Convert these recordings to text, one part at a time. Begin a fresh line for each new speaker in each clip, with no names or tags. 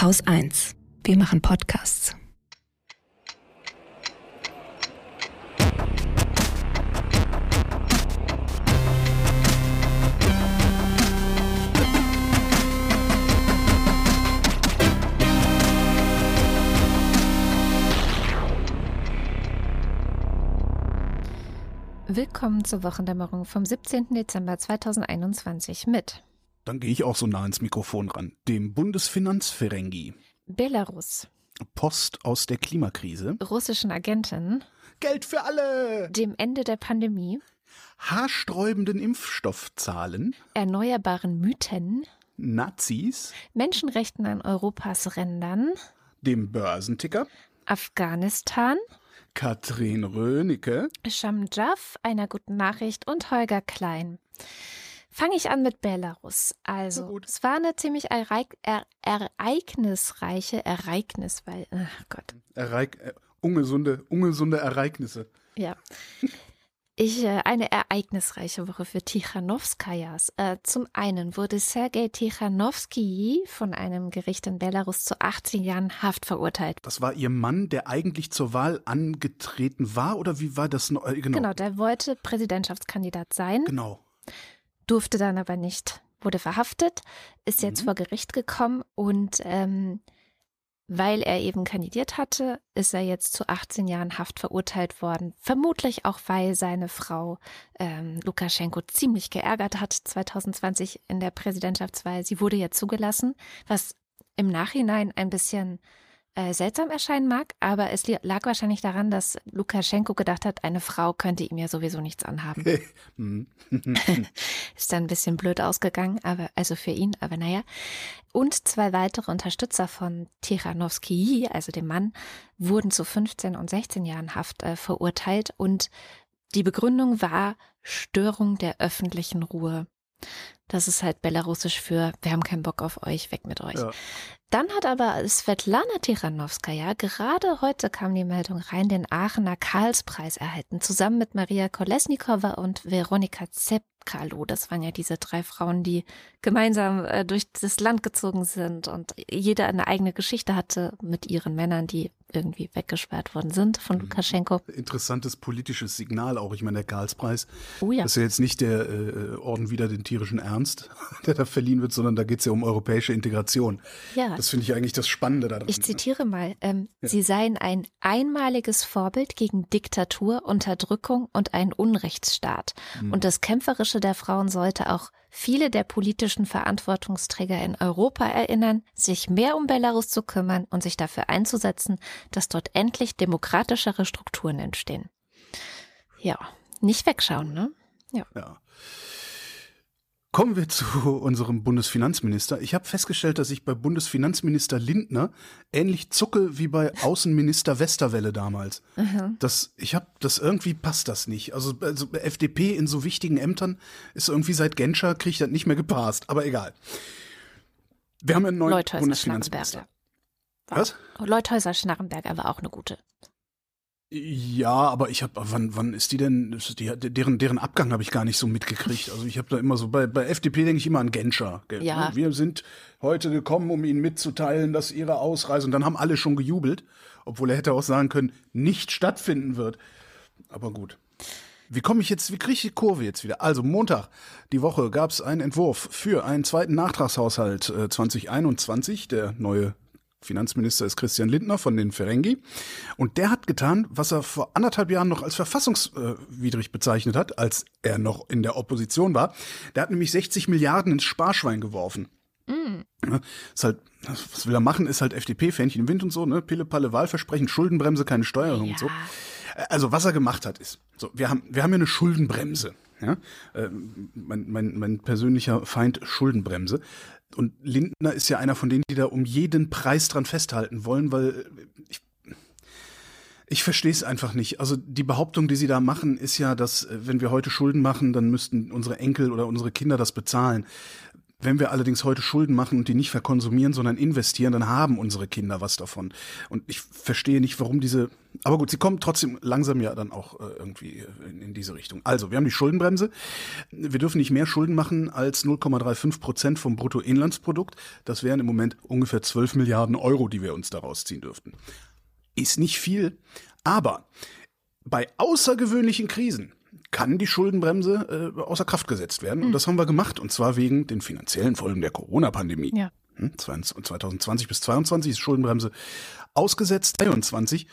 Haus 1. Wir machen Podcasts.
Willkommen zur Wochendämmerung vom 17. Dezember 2021 mit
Dann gehe ich auch so nah ins Mikrofon ran. Dem Bundesfinanzferengi.
Belarus,
Post aus der Klimakrise.
russischen Agenten,
Geld für alle!
dem Ende der Pandemie,
Haarsträubenden Impfstoffzahlen.
erneuerbaren Mythen,
Nazis.
Menschenrechten an Europas Rändern,
Dem Börsenticker.
Afghanistan,
Katrin Rönecke.
Shamjaf, einer guten Nachricht und Holger Klein. Fange ich an mit Belarus. Also, es war eine ziemlich ereig er ereignisreiche Ereignis, weil, ach Gott,
Ereig äh, ungesunde, ungesunde Ereignisse.
Ja. Ich, äh, eine ereignisreiche Woche für Tichanowskajas. Äh, zum einen wurde Sergei Tichanowski von einem Gericht in Belarus zu 18 Jahren Haft verurteilt.
Das war ihr Mann, der eigentlich zur Wahl angetreten war, oder wie war das? Äh, Genau.
Genau, der wollte Präsidentschaftskandidat sein,
Genau.
Durfte dann aber nicht, wurde verhaftet, ist jetzt
Mhm.
vor Gericht gekommen und ähm, weil er eben kandidiert hatte, ist er jetzt zu 18 Jahren Haft verurteilt worden. Vermutlich auch, weil seine Frau ähm, Lukaschenko ziemlich geärgert hat 2020 in der Präsidentschaftswahl. Sie wurde ja zugelassen, was im Nachhinein ein bisschen äh, seltsam erscheinen mag, aber es lag wahrscheinlich daran, dass Lukaschenko gedacht hat, eine Frau könnte ihm ja sowieso nichts anhaben.
Hm.
Ist dann ein bisschen blöd ausgegangen, aber also für ihn, aber naja. Und zwei weitere Unterstützer von Tichanowski, also dem Mann, wurden zu 15 und 16 Jahren Haft äh, verurteilt und die Begründung war Störung der öffentlichen Ruhe. Das ist halt belarussisch für wir haben keinen Bock auf euch, weg mit euch.
Ja.
Dann hat aber Svetlana Tichanowskaja, gerade heute kam die Meldung rein, den Aachener Karlspreis erhalten, zusammen mit Maria Kolesnikova und Veronika Zepkalo. Das waren ja diese drei Frauen, die gemeinsam äh, durch das Land gezogen sind und jeder eine eigene Geschichte hatte mit ihren Männern, die irgendwie weggesperrt worden sind von Lukaschenko.
Interessantes politisches Signal auch. Ich meine, der Karlspreis
Oh ja.
Das ist ja jetzt nicht der äh, Orden wieder den tierischen Ernst, der da verliehen wird, sondern da geht es ja um europäische Integration.
Ja.
Das finde ich eigentlich das Spannende daran.
Ich zitiere mal, ähm, Sie seien ein einmaliges Vorbild gegen Diktatur, Unterdrückung und einen Unrechtsstaat. Und das Kämpferische der Frauen sollte auch viele der politischen Verantwortungsträger in Europa erinnern, sich mehr um Belarus zu kümmern und sich dafür einzusetzen, dass dort endlich demokratischere Strukturen entstehen. Ja, nicht wegschauen, ne? Ja.
Ja. Kommen wir zu unserem Bundesfinanzminister. Ich habe festgestellt, dass ich bei Bundesfinanzminister Lindner ähnlich zucke wie bei Außenminister Westerwelle damals. Das, ich habe das irgendwie passt das nicht. Also, also FDP in so wichtigen Ämtern ist irgendwie seit Genscher kriegt das nicht mehr gepasst. Aber egal. Wir haben einen neuen
Leuthäuser
Bundesfinanzminister.
Schnarrenberger.
Was?
Leuthäuser Schnarrenberger war auch eine gute.
Ja, aber ich habe, wann, wann ist die denn? Die, deren, deren Abgang habe ich gar nicht so mitgekriegt. Also ich habe da immer so bei, bei FDP denke ich immer an Genscher. gell?
Ja.
Wir sind heute gekommen, um Ihnen mitzuteilen, dass Ihre Ausreise und dann haben alle schon gejubelt, obwohl er hätte auch sagen können, nicht stattfinden wird. Aber gut. Wie komme ich jetzt, wie kriege ich die Kurve jetzt wieder? Also Montag, die Woche gab es einen Entwurf für einen zweiten Nachtragshaushalt äh, 2021. Der neue Finanzminister ist Christian Lindner von den Ferengi. Und der hat getan, was er vor anderthalb Jahren noch als verfassungswidrig bezeichnet hat, als er noch in der Opposition war. Der hat nämlich 60 Milliarden ins Sparschwein geworfen. Ja, Ist halt, was will er machen, ist halt FDP, Fähnchen im Wind und so, ne? Pille, Palle, Wahlversprechen, Schuldenbremse, keine Steuerung und so.
Ja.
Also was er gemacht hat ist, so wir haben wir haben ja eine Schuldenbremse, ja, ähm, mein, mein mein persönlicher Feind Schuldenbremse und Lindner ist ja einer von denen, die da um jeden Preis dran festhalten wollen, weil ich ich verstehe es einfach nicht. Also die Behauptung, die sie da machen, ist ja, dass äh, wenn wir heute Schulden machen, dann müssten unsere Enkel oder unsere Kinder das bezahlen. Wenn wir allerdings heute Schulden machen und die nicht verkonsumieren, sondern investieren, dann haben unsere Kinder was davon. Und ich verstehe nicht, warum diese. Aber gut, sie kommen trotzdem langsam ja dann auch äh, irgendwie in, in diese Richtung. Also, wir haben die Schuldenbremse. Wir dürfen nicht mehr Schulden machen als 0,35 Prozent vom Bruttoinlandsprodukt. Das wären im Moment ungefähr 12 Milliarden Euro, die wir uns daraus ziehen dürften. Ist nicht viel, aber bei außergewöhnlichen Krisen kann die Schuldenbremse äh, außer Kraft gesetzt werden. Und das haben wir gemacht. Und zwar wegen den finanziellen Folgen der Corona-Pandemie.
Ja.
Hm, 2020 bis 2022 ist Schuldenbremse ausgesetzt. 23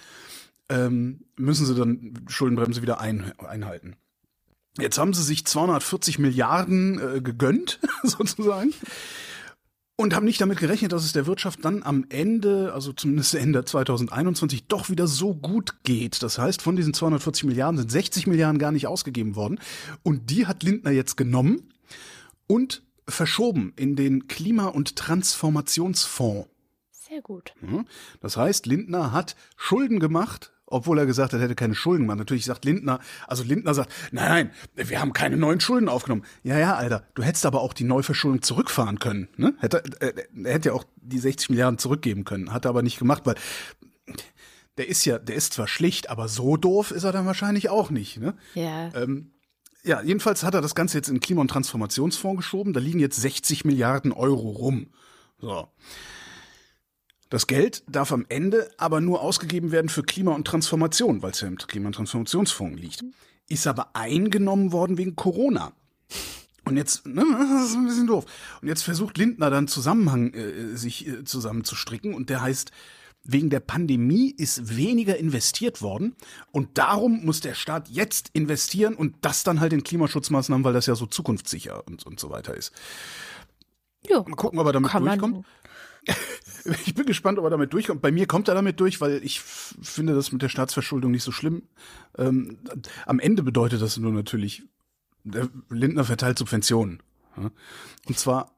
ähm, müssen sie dann Schuldenbremse wieder ein, einhalten. Jetzt haben sie sich 240 Milliarden äh, gegönnt, sozusagen. Und haben nicht damit gerechnet, dass es der Wirtschaft dann am Ende, also zumindest Ende 2021, doch wieder so gut geht. Das heißt, von diesen 240 Milliarden sind 60 Milliarden gar nicht ausgegeben worden. Und die hat Lindner jetzt genommen und verschoben in den Klima- und Transformationsfonds.
Sehr gut.
Das heißt, Lindner hat Schulden gemacht, obwohl er gesagt hat, er hätte keine Schulden gemacht. Natürlich sagt Lindner, also Lindner sagt, nein, nein, wir haben keine neuen Schulden aufgenommen. Ja, ja, Alter, du hättest aber auch die Neuverschuldung zurückfahren können. Ne? Hätte, äh, er hätte ja auch die 60 Milliarden zurückgeben können, hat er aber nicht gemacht, weil der ist ja, der ist zwar schlicht, aber so doof ist er dann wahrscheinlich auch nicht. Ne?
Ja.
Ähm, ja, jedenfalls hat er das Ganze jetzt in den Klima- und Transformationsfonds geschoben. Da liegen jetzt 60 Milliarden Euro rum. So. Das Geld darf am Ende aber nur ausgegeben werden für Klima und Transformation, weil es ja im Klima- und Transformationsfonds liegt. Ist aber eingenommen worden wegen Corona. Und jetzt, ne, das ist ein bisschen doof. Und jetzt versucht Lindner dann Zusammenhang äh, sich äh, zusammenzustricken und der heißt, wegen der Pandemie ist weniger investiert worden und darum muss der Staat jetzt investieren und das dann halt in Klimaschutzmaßnahmen, weil das ja so zukunftssicher und, und so weiter ist.
Ja,
Mal gucken, ob er damit
kann man-
durchkommt. Ich bin gespannt, ob er damit durchkommt. Bei mir kommt er damit durch, weil ich finde das mit der Staatsverschuldung nicht so schlimm. Ähm, am Ende bedeutet das nur natürlich, der Lindner verteilt Subventionen. Ja? Und zwar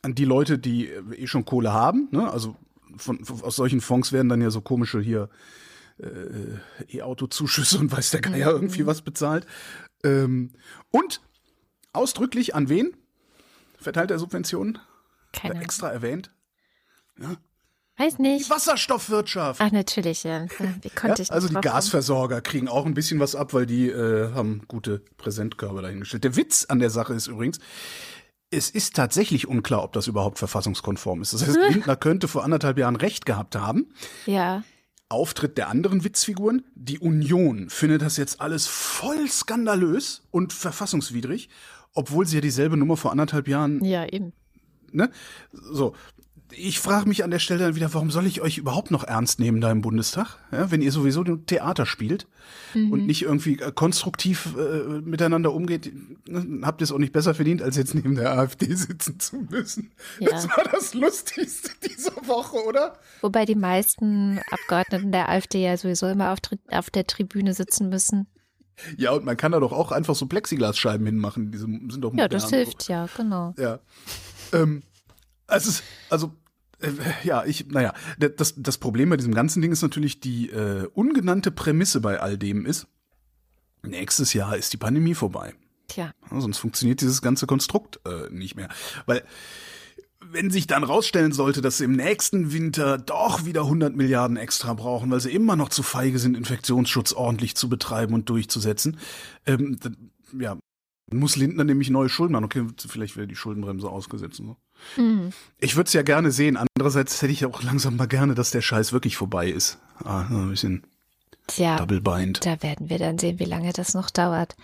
an die Leute, die äh, eh schon Kohle haben. Ne? Also von, von, aus solchen Fonds werden dann ja so komische hier äh, E-Auto-Zuschüsse und weiß der Geier irgendwie was bezahlt. Ähm, und ausdrücklich an wen verteilt er Subventionen?
Keine.
Extra erwähnt?
Weiß
Die
nicht.
Wasserstoffwirtschaft.
Ach, natürlich, ja. Wie
Ja,
konnte ich
also die Gasversorger kriegen auch ein bisschen was ab, weil die äh, haben gute Präsentkörbe dahingestellt. Der Witz an der Sache ist übrigens, es ist tatsächlich unklar, ob das überhaupt verfassungskonform ist. Das heißt, Lindner könnte vor anderthalb Jahren recht gehabt haben.
Ja.
Auftritt der anderen Witzfiguren. Die Union findet das jetzt alles voll skandalös und verfassungswidrig, obwohl sie ja dieselbe Nummer vor anderthalb Jahren
Ja, eben.
ne? So. Ich frage mich an der Stelle dann wieder, warum soll ich euch überhaupt noch ernst nehmen da im Bundestag, ja, wenn ihr sowieso Theater spielt und nicht irgendwie äh, konstruktiv äh, miteinander umgeht, habt ihr es auch nicht besser verdient, als jetzt neben der AfD sitzen zu müssen.
Ja.
Das war das Lustigste dieser Woche, oder?
Wobei die meisten Abgeordneten der AfD ja sowieso immer auf, auf der Tribüne sitzen müssen.
Ja, und man kann da doch auch einfach so Plexiglasscheiben hinmachen, diese sind doch
Ja, das hilft ja, genau.
Ja. Ähm, es ist, also, äh, ja, ich, naja, das, das Problem bei diesem ganzen Ding ist natürlich, die äh, ungenannte Prämisse bei all dem ist, nächstes Jahr ist die Pandemie vorbei.
Tja.
Ja, sonst funktioniert dieses ganze Konstrukt äh, nicht mehr. Weil, wenn sich dann rausstellen sollte, dass sie im nächsten Winter doch wieder 100 Milliarden extra brauchen, weil sie immer noch zu feige sind, Infektionsschutz ordentlich zu betreiben und durchzusetzen, ähm, dann, ja, muss Lindner nämlich neue Schulden machen. Okay, vielleicht wäre die Schuldenbremse ausgesetzt. Ne?
Mhm.
Ich würde es ja gerne sehen. Andererseits hätte ich auch langsam mal gerne, dass der Scheiß wirklich vorbei ist. Ah, ein bisschen
Tja,
double bind.
da werden wir dann sehen, wie lange das noch dauert.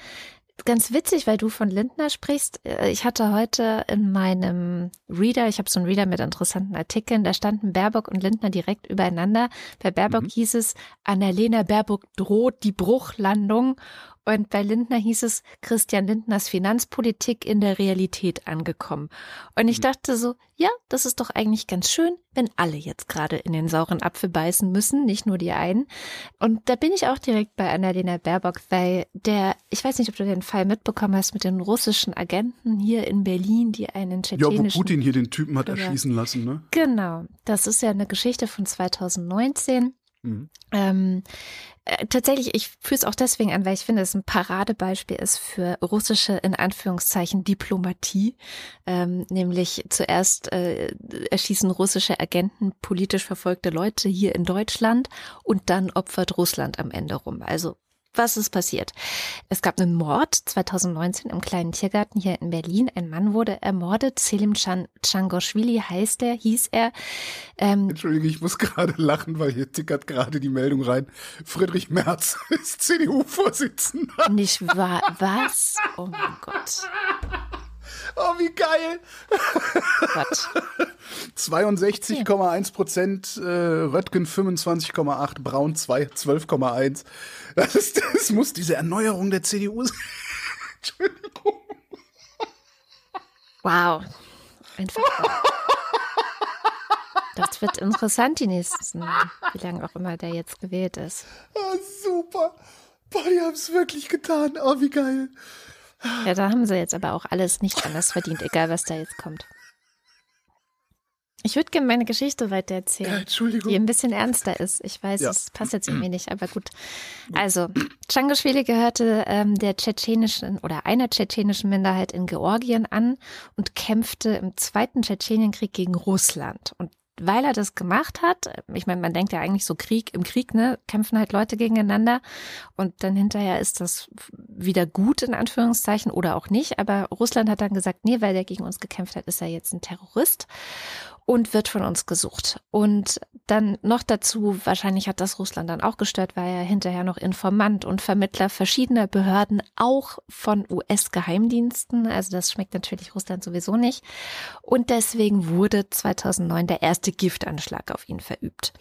Ganz witzig, weil du von Lindner sprichst. Äh, Ich hatte heute in meinem Reader, ich habe so einen Reader mit interessanten Artikeln, da standen Baerbock und Lindner direkt übereinander. Bei Baerbock
Mhm.
hieß es, Annalena Baerbock droht die Bruchlandung. Und bei Lindner hieß es, Christian Lindners Finanzpolitik in der Realität angekommen. Und ich dachte so, ja, das ist doch eigentlich ganz schön, wenn alle jetzt gerade in den sauren Apfel beißen müssen, nicht nur die einen. Und da bin ich auch direkt bei Annalena Baerbock, weil der, ich weiß nicht, ob du den Fall mitbekommen hast mit den russischen Agenten hier in Berlin, die einen
Ja, wo
tschetschenischen
Putin hier den Typen hat erschießen lassen, ne?
Genau, das ist ja eine Geschichte von 2019. Mhm. Ähm, äh, tatsächlich, ich führe es auch deswegen an, weil ich finde, es ein Paradebeispiel ist für russische, in Anführungszeichen, Diplomatie. Ähm, nämlich zuerst äh, erschießen russische Agenten politisch verfolgte Leute hier in Deutschland und dann opfert Russland am Ende rum. Also was ist passiert? Es gab einen Mord 2019 im kleinen Tiergarten hier in Berlin. Ein Mann wurde ermordet. Selim Chan Changoshvili heißt er, hieß er.
Ähm, Entschuldige, ich muss gerade lachen, weil hier tickert gerade die Meldung rein. Friedrich Merz ist CDU-Vorsitzender.
Nicht wahr? Was? Oh mein Gott.
Oh, wie geil. Gott. 62,1 Prozent, äh, Röttgen 25,8, Braun 12,1. Das, das muss diese Erneuerung der CDU sein. Entschuldigung.
Wow. Einfach. Das wird interessant, die nächsten, wie lange auch immer der jetzt gewählt ist.
Oh, super. Boah, die haben es wirklich getan. Oh, wie geil.
Ja, da haben sie jetzt aber auch alles nicht anders verdient, egal was da jetzt kommt. Ich würde gerne meine Geschichte weiter erzählen. Ja,
Entschuldigung.
Die ein bisschen ernster ist. Ich weiß, ja. es passt jetzt irgendwie nicht, aber gut. Also, Changoschwili gehörte ähm, der tschetschenischen oder einer tschetschenischen Minderheit in Georgien an und kämpfte im Zweiten Tschetschenienkrieg gegen Russland. Und weil er das gemacht hat, ich meine, man denkt ja eigentlich so Krieg, im Krieg, ne, kämpfen halt Leute gegeneinander und dann hinterher ist das wieder gut in Anführungszeichen oder auch nicht, aber Russland hat dann gesagt, nee, weil der gegen uns gekämpft hat, ist er jetzt ein Terrorist und wird von uns gesucht. Und dann noch dazu, wahrscheinlich hat das Russland dann auch gestört, war er hinterher noch Informant und Vermittler verschiedener Behörden, auch von US-Geheimdiensten. Also das schmeckt natürlich Russland sowieso nicht. Und deswegen wurde 2009 der erste Giftanschlag auf ihn verübt.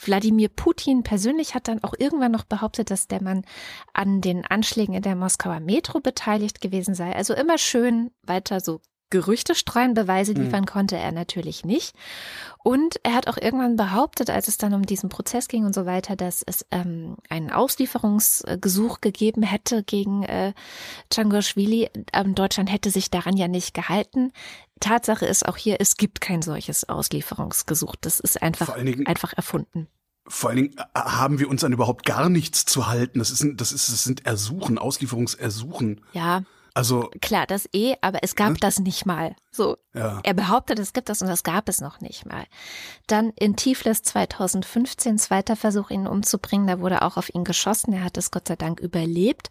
Wladimir Putin persönlich hat dann auch irgendwann noch behauptet, dass der Mann an den Anschlägen in der Moskauer Metro beteiligt gewesen sei. Also immer schön weiter so Gerüchte streuen, Beweise mhm. liefern konnte er natürlich nicht. Und er hat auch irgendwann behauptet, als es dann um diesen Prozess ging und so weiter, dass es ähm, ein Auslieferungsgesuch gegeben hätte gegen äh, Changoshvili. Ähm, Deutschland hätte sich daran ja nicht gehalten. Tatsache ist auch hier, es gibt kein solches Auslieferungsgesuch. Das ist einfach, Dingen, einfach erfunden.
Vor allen Dingen äh, haben wir uns an überhaupt gar nichts zu halten. Das ist, das ist, das sind Ersuchen, Auslieferungsersuchen.
Ja. Also klar, das eh, aber es gab ne? das nicht mal. So, ja. er behauptet, es gibt das und das gab es noch nicht mal. Dann in Tiflis 2015 zweiter Versuch, ihn umzubringen. Da wurde auch auf ihn geschossen. Er hat es Gott sei Dank überlebt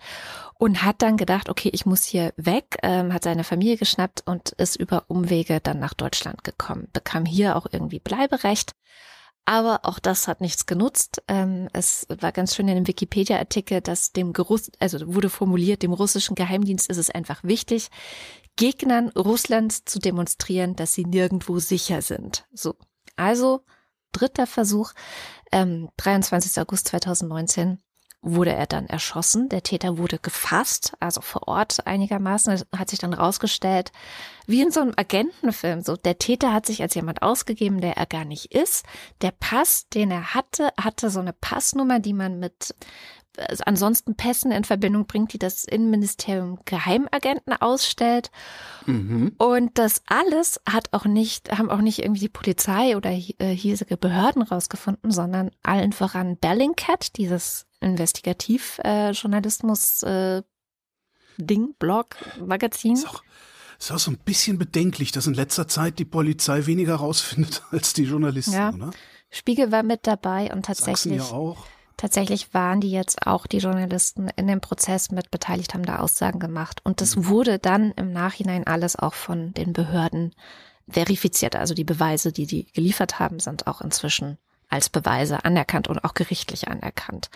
und hat dann gedacht, okay, ich muss hier weg. Ähm, hat seine Familie geschnappt und ist über Umwege dann nach Deutschland gekommen. Bekam hier auch irgendwie Bleiberecht aber auch das hat nichts genutzt. Ähm, es war ganz schön in dem Wikipedia-Artikel, dass dem Geruss, also wurde formuliert, dem russischen Geheimdienst ist es einfach wichtig, Gegnern Russlands zu demonstrieren, dass sie nirgendwo sicher sind. So. Also, dritter Versuch, ähm, 23. August 2019 wurde er dann erschossen. Der Täter wurde gefasst, also vor Ort einigermaßen, das hat sich dann rausgestellt, wie in so einem Agentenfilm, so der Täter hat sich als jemand ausgegeben, der er gar nicht ist. Der Pass, den er hatte, hatte so eine Passnummer, die man mit äh, ansonsten Pässen in Verbindung bringt, die das Innenministerium Geheimagenten ausstellt. Mhm. Und das alles hat auch nicht, haben auch nicht irgendwie die Polizei oder äh, hiesige Behörden rausgefunden, sondern allen voran Bellingcat, dieses Investigativjournalismus äh, äh, Ding, Blog, Magazin.
Ist auch, ist auch so ein bisschen bedenklich, dass in letzter Zeit die Polizei weniger rausfindet als die Journalisten, ja. oder?
Spiegel war mit dabei und tatsächlich.
Sachsen ja auch.
Tatsächlich waren die jetzt auch die Journalisten in dem Prozess mit beteiligt, haben da Aussagen gemacht. Und das mhm. wurde dann im Nachhinein alles auch von den Behörden verifiziert. Also die Beweise, die die geliefert haben, sind auch inzwischen als Beweise anerkannt und auch gerichtlich anerkannt.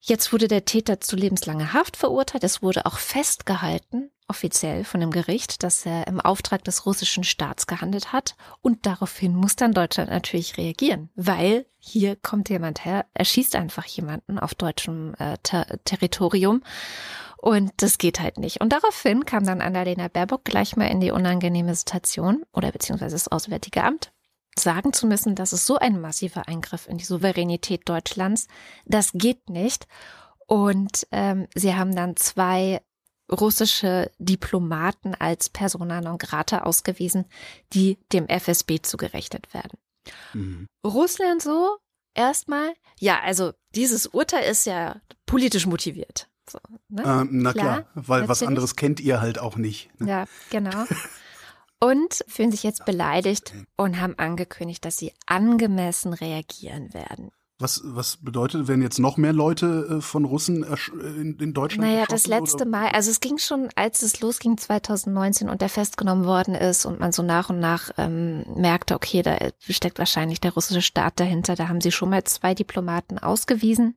Jetzt wurde der Täter zu lebenslanger Haft verurteilt. Es wurde auch festgehalten, offiziell von dem Gericht, dass er im Auftrag des russischen Staats gehandelt hat. Und daraufhin muss dann Deutschland natürlich reagieren, weil hier kommt jemand her, erschießt einfach jemanden auf deutschem äh, Ter Territorium. Und das geht halt nicht. Und daraufhin kam dann Annalena Baerbock gleich mal in die unangenehme Situation oder beziehungsweise das Auswärtige Amt sagen zu müssen, das ist so ein massiver Eingriff in die Souveränität Deutschlands, das geht nicht. Und ähm, sie haben dann zwei russische Diplomaten als Persona non grata ausgewiesen, die dem FSB zugerechnet werden. Mhm. Russland so, erstmal, ja, also dieses Urteil ist ja politisch motiviert. So, ne?
Ähm, na klar, klar weil natürlich. was anderes kennt ihr halt auch nicht.
Ne? Ja, genau. und fühlen sich jetzt beleidigt und haben angekündigt, dass sie angemessen reagieren werden.
Was, was bedeutet, wenn jetzt noch mehr Leute äh, von Russen in, in Deutschland?
Naja, das letzte oder? Mal, also es ging schon, als es losging 2019 und er festgenommen worden ist und man so nach und nach ähm, merkte, okay, da steckt wahrscheinlich der russische Staat dahinter. Da haben sie schon mal zwei Diplomaten ausgewiesen.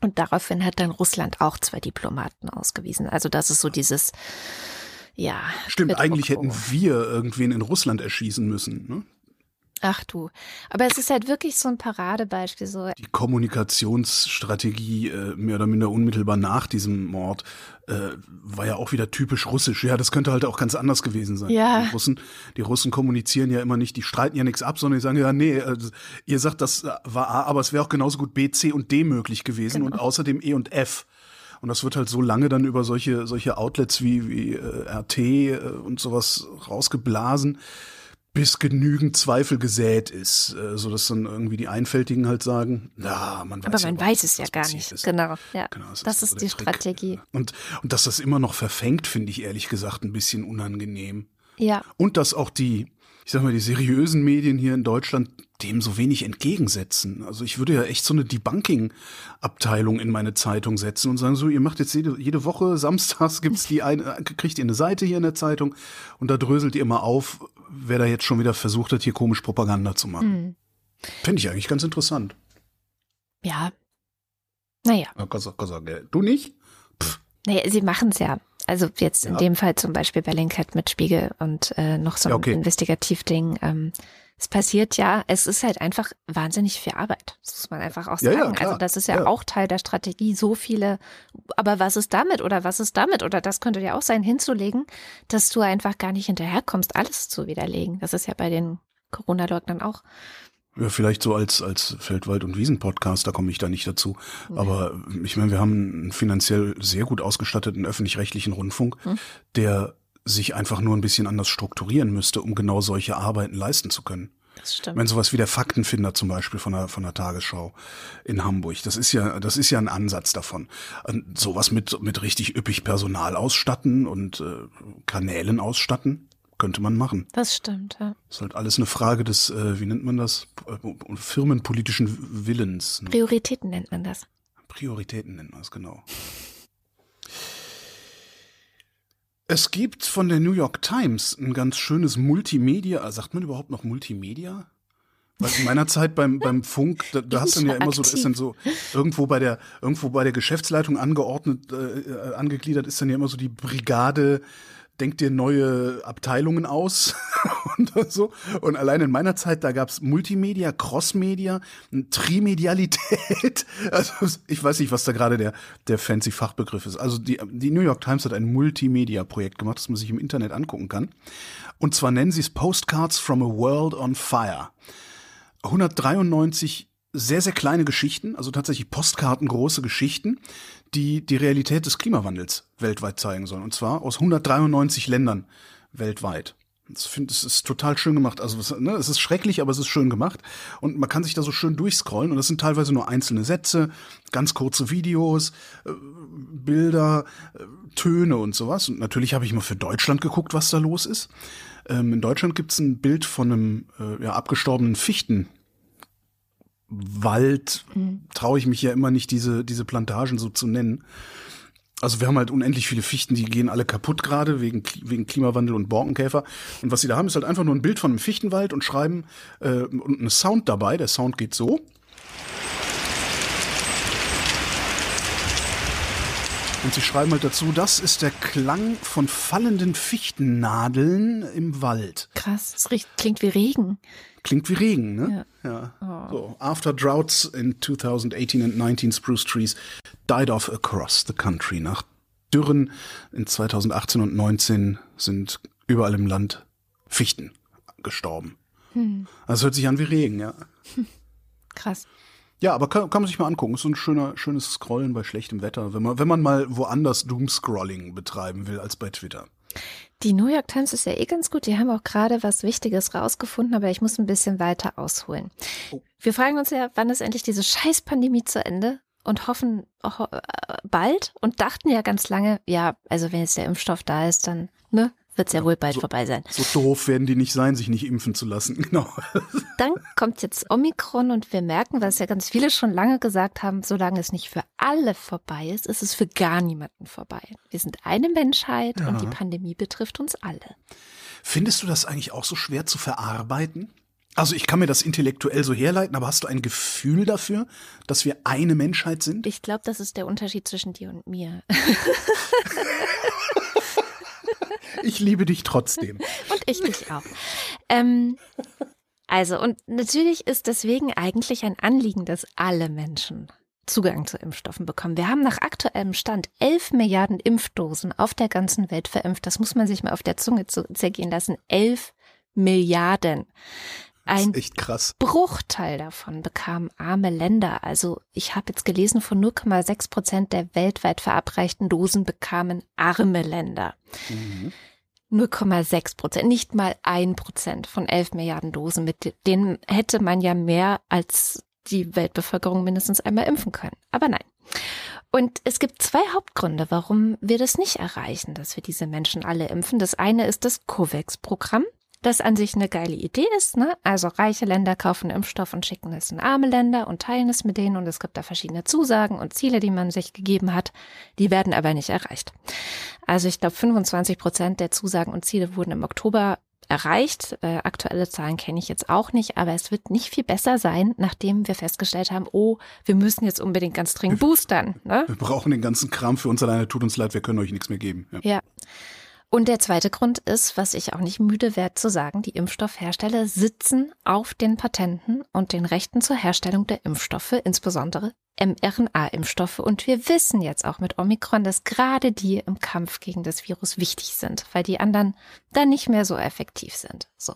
Und daraufhin hat dann Russland auch zwei Diplomaten ausgewiesen. Also das ist so dieses, ja.
Stimmt, eigentlich hätten wir irgendwen in Russland erschießen müssen. Ne?
Ach du. Aber es ist halt wirklich so ein Paradebeispiel. So.
Die Kommunikationsstrategie äh, mehr oder minder unmittelbar nach diesem Mord äh, war ja auch wieder typisch russisch. Ja, das könnte halt auch ganz anders gewesen sein.
Ja.
Die Russen, die Russen kommunizieren ja immer nicht, die streiten ja nichts ab, sondern die sagen ja, nee, äh, ihr sagt, das war A, aber es wäre auch genauso gut B, C und D möglich gewesen genau. und außerdem E und F. Und das wird halt so lange dann über solche, solche Outlets wie, wie äh, RT äh, und sowas rausgeblasen bis genügend Zweifel gesät ist, äh, so dass dann irgendwie die Einfältigen halt sagen, ja, man weiß
Aber man
ja
weiß es ja gar nicht. Ist. Genau, ja. Genau, das, das ist, ist die Trick. Strategie.
Und, und dass das immer noch verfängt, finde ich ehrlich gesagt ein bisschen unangenehm.
Ja.
Und dass auch die, ich sag mal, die seriösen Medien hier in Deutschland dem so wenig entgegensetzen. Also ich würde ja echt so eine Debunking-Abteilung in meine Zeitung setzen und sagen so, ihr macht jetzt jede, jede Woche, samstags gibt's die eine, kriegt ihr eine Seite hier in der Zeitung und da dröselt ihr mal auf, wer da jetzt schon wieder versucht hat, hier komisch Propaganda zu machen. Mhm. Finde ich eigentlich ganz interessant.
Ja. Naja.
Du nicht?
Pff. Naja, sie machen es ja. Also jetzt ja. in dem Fall zum Beispiel Bellingcat mit Spiegel und äh, noch so ein ja, okay. Investigativding. Ähm, es passiert ja, es ist halt einfach wahnsinnig viel Arbeit. Das muss man einfach auch sagen. Ja, ja, also das ist ja, ja, auch Teil der Strategie, so viele, aber was ist damit oder was ist damit oder das könnte ja auch sein, hinzulegen, dass du einfach gar nicht hinterherkommst, alles zu widerlegen. Das ist ja bei den Corona-Leugnern auch.
Ja, vielleicht so als, als Feldwald- und Wiesen-Podcast, da komme ich da nicht dazu. Ja. Aber ich meine, wir haben einen finanziell sehr gut ausgestatteten öffentlich-rechtlichen Rundfunk, hm. der sich einfach nur ein bisschen anders strukturieren müsste, um genau solche Arbeiten leisten zu können.
Das stimmt.
Wenn sowas wie der Faktenfinder zum Beispiel von der, von der Tagesschau in Hamburg, das ist ja, das ist ja ein Ansatz davon. Und sowas mit, mit richtig üppig Personal ausstatten und äh, Kanälen ausstatten, könnte man machen.
Das stimmt, ja.
Das ist halt alles eine Frage des, äh, wie nennt man das, äh, firmenpolitischen Willens.
Ne? Prioritäten nennt man das.
Prioritäten nennt man das, genau. Es gibt von der New York Times ein ganz schönes Multimedia, sagt man überhaupt noch Multimedia? Weil in meiner Zeit beim, beim Funk, da, da hast du ja immer so, da ist dann so irgendwo bei der, irgendwo bei der Geschäftsleitung angeordnet, äh, angegliedert ist dann ja immer so die Brigade denk dir neue Abteilungen aus und so. Und allein in meiner Zeit, da gab's Multimedia, Crossmedia, Trimedialität. Also ich weiß nicht, was da gerade der, der fancy Fachbegriff ist. Also die, die New York Times hat ein Multimedia-Projekt gemacht, das man sich im Internet angucken kann. Und zwar nennen sie es Postcards from a World on Fire. 193 sehr, sehr kleine Geschichten, also tatsächlich Postkarten, große Geschichten, die die Realität des Klimawandels weltweit zeigen sollen. Und zwar aus 193 Ländern weltweit. Ich finde, es ist total schön gemacht. Also ne, es ist schrecklich, aber es ist schön gemacht. Und man kann sich da so schön durchscrollen. Und das sind teilweise nur einzelne Sätze, ganz kurze Videos, äh, Bilder, äh, Töne und sowas. Und natürlich habe ich mal für Deutschland geguckt, was da los ist. Ähm, in Deutschland gibt es ein Bild von einem äh, ja, abgestorbenen Fichten. Wald mhm. traue ich mich ja immer nicht, diese, diese Plantagen so zu nennen. Also wir haben halt unendlich viele Fichten, die gehen alle kaputt gerade wegen, wegen Klimawandel und Borkenkäfer. Und was sie da haben, ist halt einfach nur ein Bild von einem Fichtenwald und schreiben äh, und einen Sound dabei. Der Sound geht so. Und sie schreiben halt dazu, das ist der Klang von fallenden Fichtennadeln im Wald.
Krass, das klingt wie Regen.
Klingt wie Regen, ne? Ja. ja. Oh. So, after droughts in 2018 and 19 spruce trees died off across the country. Nach Dürren in 2018 und 19 sind überall im Land Fichten gestorben. Hm. Also hört sich an wie Regen, ja.
Krass.
Ja, aber kann, kann man sich mal angucken. Ist so ein schöner, schönes Scrollen bei schlechtem Wetter, wenn man, wenn man mal woanders Doomscrolling betreiben will als bei Twitter.
Die New York Times ist ja eh ganz gut. Die haben auch gerade was Wichtiges rausgefunden, aber ich muss ein bisschen weiter ausholen. Oh. Wir fragen uns ja, wann ist endlich diese Scheißpandemie zu Ende? Und hoffen oh, bald und dachten ja ganz lange, ja, also wenn jetzt der Impfstoff da ist, dann ne, wird es ja, wohl bald
so,
vorbei sein.
So doof werden die nicht sein, sich nicht impfen zu lassen. Genau.
Dann kommt jetzt Omikron und wir merken, was ja ganz viele schon lange gesagt haben, solange es nicht für alle vorbei ist, ist es für gar niemanden vorbei. Wir sind eine Menschheit ja. und die Pandemie betrifft uns alle.
Findest du das eigentlich auch so schwer zu verarbeiten? Also ich kann mir das intellektuell so herleiten, aber hast du ein Gefühl dafür, dass wir eine Menschheit sind?
Ich glaube, das ist der Unterschied zwischen dir und mir.
Ich liebe dich trotzdem.
Und ich dich auch. Ähm, also, und natürlich ist deswegen eigentlich ein Anliegen, dass alle Menschen Zugang zu Impfstoffen bekommen. Wir haben nach aktuellem Stand 11 Milliarden Impfdosen auf der ganzen Welt verimpft. Das muss man sich mal auf der Zunge zergehen lassen. 11 Milliarden. Ein
echt krass.
Bruchteil davon bekamen arme Länder. Also ich habe jetzt gelesen, von 0,6 Prozent der weltweit verabreichten Dosen bekamen arme Länder. Mhm. 0,6 Prozent, nicht mal ein Prozent von 11 Milliarden Dosen. Mit denen hätte man ja mehr als die Weltbevölkerung mindestens einmal impfen können. Aber nein. Und es gibt zwei Hauptgründe, warum wir das nicht erreichen, dass wir diese Menschen alle impfen. Das eine ist das COVAX-Programm das an sich eine geile Idee ist. Ne? Also reiche Länder kaufen Impfstoff und schicken es in arme Länder und teilen es mit denen. Und es gibt da verschiedene Zusagen und Ziele, die man sich gegeben hat. Die werden aber nicht erreicht. Also ich glaube, 25 Prozent der Zusagen und Ziele wurden im Oktober erreicht. Äh, aktuelle Zahlen kenne ich jetzt auch nicht, aber es wird nicht viel besser sein, nachdem wir festgestellt haben, oh, wir müssen jetzt unbedingt ganz dringend boostern. Ne?
Wir brauchen den ganzen Kram für uns alleine, tut uns leid, wir können euch nichts mehr geben.
ja. ja. Und der zweite Grund ist, was ich auch nicht müde werde zu sagen, die Impfstoffhersteller sitzen auf den Patenten und den Rechten zur Herstellung der Impfstoffe, insbesondere mRNA-Impfstoffe. Und wir wissen jetzt auch mit Omikron, dass gerade die im Kampf gegen das Virus wichtig sind, weil die anderen dann nicht mehr so effektiv sind. So.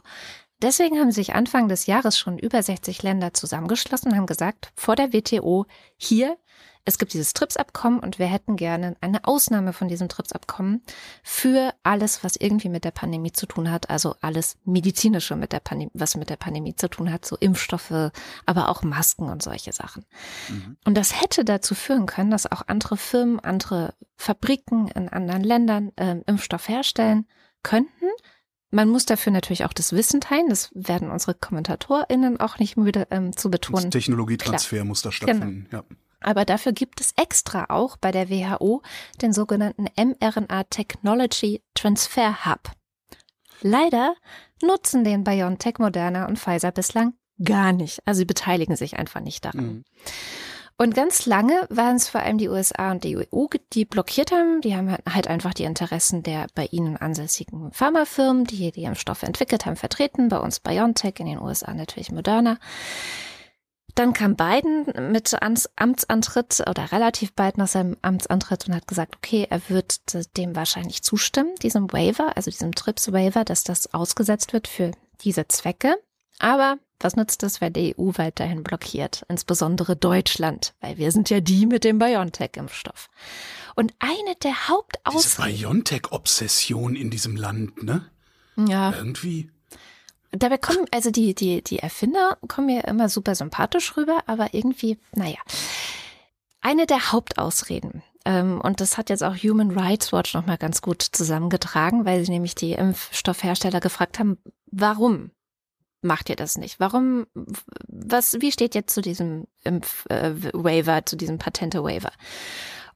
Deswegen haben sich Anfang des Jahres schon über 60 Länder zusammengeschlossen und haben gesagt, vor der WTO, hier es gibt dieses TRIPS-Abkommen und wir hätten gerne eine Ausnahme von diesem TRIPS-Abkommen für alles, was irgendwie mit der Pandemie zu tun hat, also alles medizinische mit der Pandemie, was mit der Pandemie zu tun hat, so Impfstoffe, aber auch Masken und solche Sachen. Mhm. Und das hätte dazu führen können, dass auch andere Firmen, andere Fabriken in anderen Ländern äh, Impfstoff herstellen könnten. Man muss dafür natürlich auch das Wissen teilen. Das werden unsere KommentatorInnen auch nicht müde ähm, zu betonen. Das
Technologietransfer Klar. muss da stattfinden. Genau. Ja.
Aber dafür gibt es extra auch bei der WHO den sogenannten mRNA Technology Transfer Hub. Leider nutzen den BioNTech, Moderna und Pfizer bislang gar nicht. Also sie beteiligen sich einfach nicht daran. Mhm. Und ganz lange waren es vor allem die USA und die EU, die blockiert haben. Die haben halt einfach die Interessen der bei ihnen ansässigen Pharmafirmen, die die Impfstoffe entwickelt haben, vertreten. Bei uns BioNTech, in den USA natürlich Moderna. Dann kam Biden mit Amtsantritt oder relativ bald nach seinem Amtsantritt und hat gesagt, okay, er wird dem wahrscheinlich zustimmen, diesem Waiver, also diesem TRIPS-Waiver, dass das ausgesetzt wird für diese Zwecke. Aber was nützt das, weil die EU weiterhin blockiert, insbesondere Deutschland, weil wir sind ja die mit dem BioNTech-Impfstoff. Und eine der Hauptausreden...
Diese BioNTech-Obsession in diesem Land, ne?
Ja.
Irgendwie.
Dabei kommen, also die, die, die Erfinder kommen mir immer super sympathisch rüber, aber irgendwie, naja. Eine der Hauptausreden, ähm, und das hat jetzt auch Human Rights Watch nochmal ganz gut zusammengetragen, weil sie nämlich die Impfstoffhersteller gefragt haben, warum macht ihr das nicht? Warum, was, wie steht jetzt zu diesem Impf-Waiver, äh, zu diesem Patente-Waiver?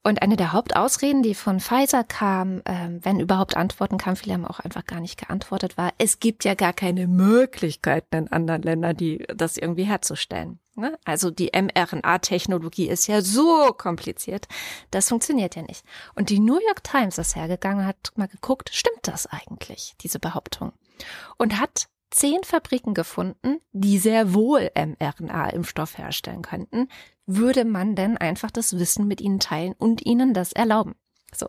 Und eine der Hauptausreden, die von Pfizer kam, äh, wenn überhaupt Antworten kamen, viele haben auch einfach gar nicht geantwortet, war, es gibt ja gar keine Möglichkeiten in anderen Ländern, die das irgendwie herzustellen. Ne? Also die mRNA-Technologie ist ja so kompliziert, das funktioniert ja nicht. Und die New York Times ist hergegangen und hat mal geguckt, stimmt das eigentlich, diese Behauptung? Und hat zehn Fabriken gefunden, die sehr wohl mRNA-Impfstoff herstellen könnten, würde man denn einfach das Wissen mit ihnen teilen und ihnen das erlauben. So.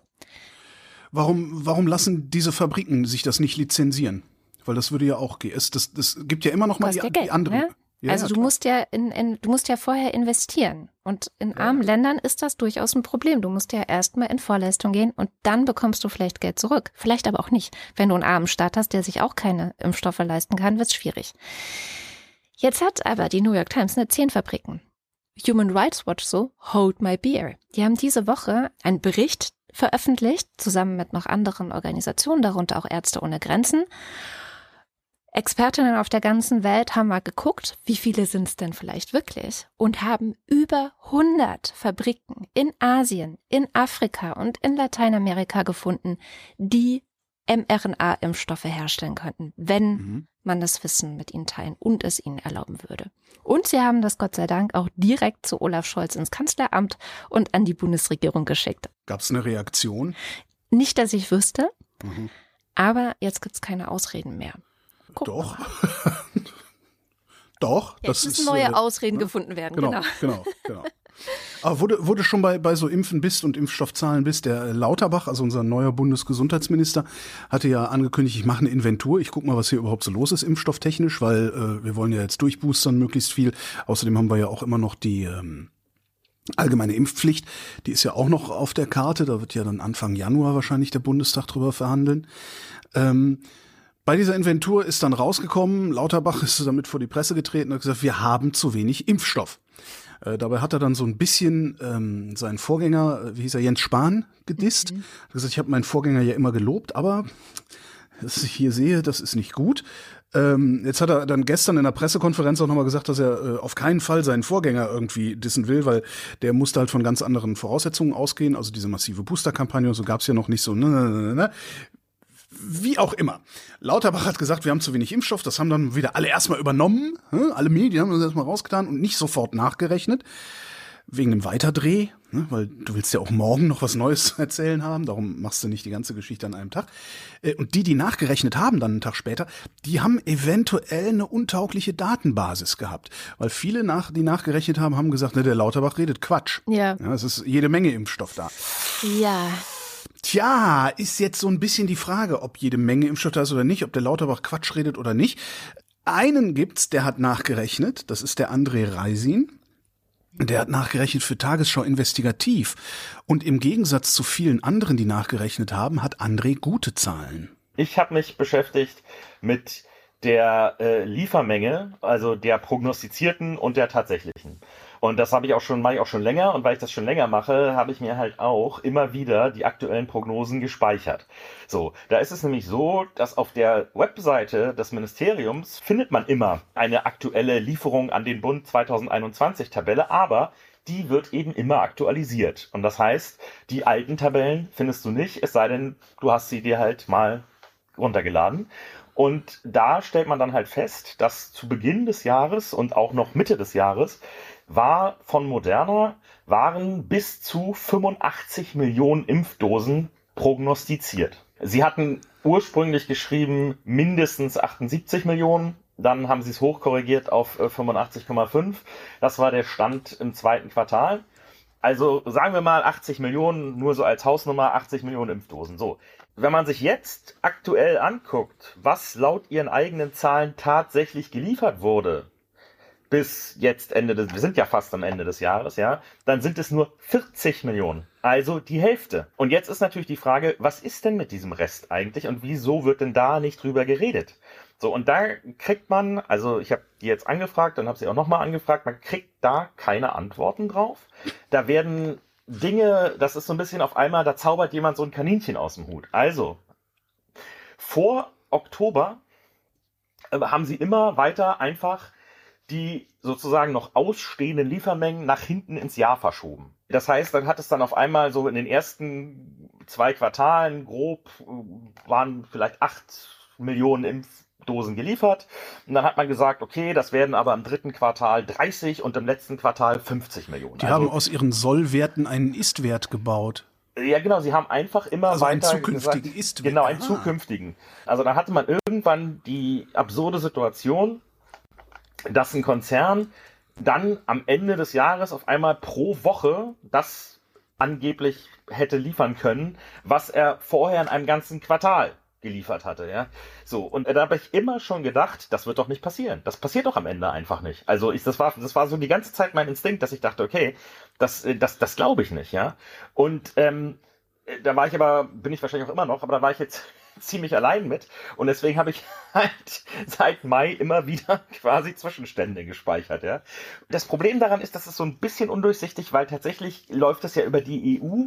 Warum, warum lassen diese Fabriken sich das nicht lizenzieren? Weil das würde ja auch gehen. Es, das, das gibt ja immer noch mal die,
Geld,
die anderen.
Ne?
Ja,
also
ja,
du musst ja in, in, du musst ja vorher investieren. Und in armen Ländern ist das durchaus ein Problem. Du musst ja erstmal in Vorleistung gehen und dann bekommst du vielleicht Geld zurück. Vielleicht aber auch nicht. Wenn du einen armen Staat hast, der sich auch keine Impfstoffe leisten kann, wird es schwierig. Jetzt hat aber die New York Times eine zehn Fabriken. Human Rights Watch so, hold my beer. Die haben diese Woche einen Bericht veröffentlicht, zusammen mit noch anderen Organisationen, darunter auch Ärzte ohne Grenzen. Expertinnen auf der ganzen Welt haben mal geguckt, wie viele sind es denn vielleicht wirklich und haben über 100 Fabriken in Asien, in Afrika und in Lateinamerika gefunden, die mRNA-Impfstoffe herstellen könnten, wenn
Mhm.
man das Wissen mit ihnen teilen und es ihnen erlauben würde. Und sie haben das Gott sei Dank auch direkt zu Olaf Scholz ins Kanzleramt und an die Bundesregierung geschickt.
Gab es eine Reaktion?
Nicht, dass ich wüsste,
Mhm.
aber jetzt gibt's keine Ausreden mehr. Wir
Doch. Doch.
Ja,
das
müssen
ist,
neue
äh,
Ausreden gefunden werden,
Genau,
genau.
genau, genau. Aber wo du, wo du schon bei, bei so Impfen bist und Impfstoffzahlen bist, der Lauterbach, also unser neuer Bundesgesundheitsminister, hatte ja angekündigt, ich mache eine Inventur, ich gucke mal, was hier überhaupt so los ist, impfstofftechnisch, weil äh, wir wollen ja jetzt durchboostern möglichst viel. Außerdem haben wir ja auch immer noch die ähm, allgemeine Impfpflicht, die ist ja auch noch auf der Karte, da wird ja dann Anfang Januar wahrscheinlich der Bundestag drüber verhandeln. Ähm, bei dieser Inventur ist dann rausgekommen, Lauterbach ist damit vor die Presse getreten und hat gesagt, wir haben zu wenig Impfstoff. Äh, dabei hat er dann so ein bisschen ähm, seinen Vorgänger, äh, wie hieß er, Jens Spahn, gedisst. Hat gesagt, ich habe meinen Vorgänger ja immer gelobt, aber was ich hier sehe, das ist nicht gut. Ähm, jetzt hat er dann gestern in der Pressekonferenz auch nochmal gesagt, dass er äh, auf keinen Fall seinen Vorgänger irgendwie dissen will, weil der musste halt von ganz anderen Voraussetzungen ausgehen. Also diese massive Boosterkampagne und so gab's ja noch nicht so. Ne, ne, ne, ne. Wie auch immer. Lauterbach hat gesagt, wir haben zu wenig Impfstoff. Das haben dann wieder alle erstmal übernommen. ne? Alle Medien haben das erstmal rausgetan und nicht sofort nachgerechnet. Wegen dem Weiterdreh, ne? weil du willst ja auch morgen noch was Neues zu erzählen haben. Darum machst du nicht die ganze Geschichte an einem Tag. Äh, Und die, die nachgerechnet haben, dann einen Tag später, die haben eventuell eine untaugliche Datenbasis gehabt. Weil viele, nach, die nachgerechnet haben, haben gesagt, ne, der Lauterbach redet Quatsch.
Ja.
Ja, es ist jede Menge Impfstoff da.
Ja,
Tja, ist jetzt so ein bisschen die Frage, ob jede Menge Impfstoff da ist oder nicht, ob der Lauterbach Quatsch redet oder nicht. Einen gibt's, der hat nachgerechnet, das ist der André Reisin. Der hat nachgerechnet für Tagesschau investigativ. Und im Gegensatz zu vielen anderen, die nachgerechnet haben, hat André gute Zahlen.
Ich habe mich beschäftigt mit der äh, Liefermenge, also der prognostizierten und der tatsächlichen. Und das habe ich auch schon, mache ich auch schon länger. Und weil ich das schon länger mache, habe ich mir halt auch immer wieder die aktuellen Prognosen gespeichert. So, da ist es nämlich so, dass auf der Webseite des Ministeriums findet man immer eine aktuelle Lieferung an den Bund 2021 Tabelle, aber die wird eben immer aktualisiert. Und das heißt, die alten Tabellen findest du nicht, es sei denn, du hast sie dir halt mal runtergeladen. Und da stellt man dann halt fest, dass zu Beginn des Jahres und auch noch Mitte des Jahres war von Moderna waren bis zu 85 Millionen Impfdosen prognostiziert. Sie hatten ursprünglich geschrieben mindestens 78 Millionen. Dann haben sie es hochkorrigiert auf äh, 85,5. Das war der Stand im zweiten Quartal. Also sagen wir mal 80 Millionen, nur so als Hausnummer 80 Millionen Impfdosen. So. Wenn man sich jetzt aktuell anguckt, was laut ihren eigenen Zahlen tatsächlich geliefert wurde, bis jetzt Ende des, wir sind ja fast am Ende des Jahres, ja, dann sind es nur 40 Millionen. Also die Hälfte. Und jetzt ist natürlich die Frage, was ist denn mit diesem Rest eigentlich und wieso wird denn da nicht drüber geredet? So, und da kriegt man, also ich habe die jetzt angefragt, dann habe sie auch nochmal angefragt, man kriegt da keine Antworten drauf. Da werden Dinge, das ist so ein bisschen auf einmal, da zaubert jemand so ein Kaninchen aus dem Hut. Also, vor Oktober äh, haben sie immer weiter einfach die sozusagen noch ausstehenden Liefermengen nach hinten ins Jahr verschoben. Das heißt, dann hat es dann auf einmal so in den ersten zwei Quartalen grob äh, waren vielleicht acht Millionen Impfdosen geliefert. Und dann hat man gesagt, okay, das werden aber im dritten Quartal 30 und im letzten Quartal 50 Millionen.
Die haben aus ihren Sollwerten einen Ist-Wert gebaut.
Ja, genau, sie haben einfach immer
Also einen
weiter
zukünftigen
gesagt,
Ist-Wert.
Genau, einen
Ah.
zukünftigen. Also dann hatte man irgendwann die absurde Situation, dass ein Konzern dann am Ende des Jahres auf einmal pro Woche das angeblich hätte liefern können, was er vorher in einem ganzen Quartal geliefert hatte, ja. So, und da habe ich immer schon gedacht, das wird doch nicht passieren. Das passiert doch am Ende einfach nicht. Also ich, das war, das war so die ganze Zeit mein Instinkt, dass ich dachte, okay, das, äh, das, das glaube ich nicht, ja. Und ähm, da war ich aber, bin ich wahrscheinlich auch immer noch, aber da war ich jetzt ziemlich allein mit. Und deswegen habe ich halt seit Mai immer wieder quasi Zwischenstände gespeichert, ja. Das Problem daran ist, dass es so ein bisschen undurchsichtig, weil tatsächlich läuft es ja über die EU.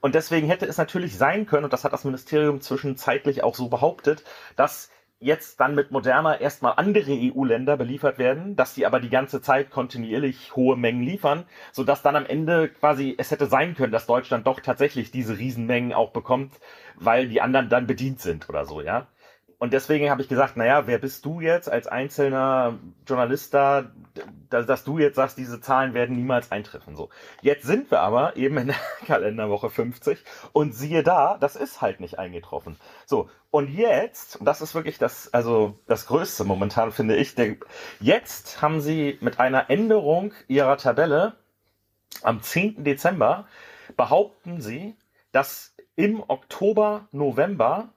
Und deswegen hätte es natürlich sein können, und das hat das Ministerium zwischenzeitlich auch so behauptet, dass jetzt dann mit Moderna erstmal andere EU-Länder beliefert werden, dass die aber die ganze Zeit kontinuierlich hohe Mengen liefern, sodass dann am Ende quasi es hätte sein können, dass Deutschland doch tatsächlich diese Riesenmengen auch bekommt, weil die anderen dann bedient sind oder so, ja. Und deswegen habe ich gesagt, naja, wer bist du jetzt als einzelner Journalist da, dass du jetzt sagst, diese Zahlen werden niemals eintreffen. So. Jetzt sind wir aber eben in der Kalenderwoche 50 und siehe da, das ist halt nicht eingetroffen. So. Und jetzt, und das ist wirklich das, also das Größte momentan, finde ich, der, jetzt haben sie mit einer Änderung ihrer Tabelle am 10. Dezember behaupten sie, dass im Oktober, November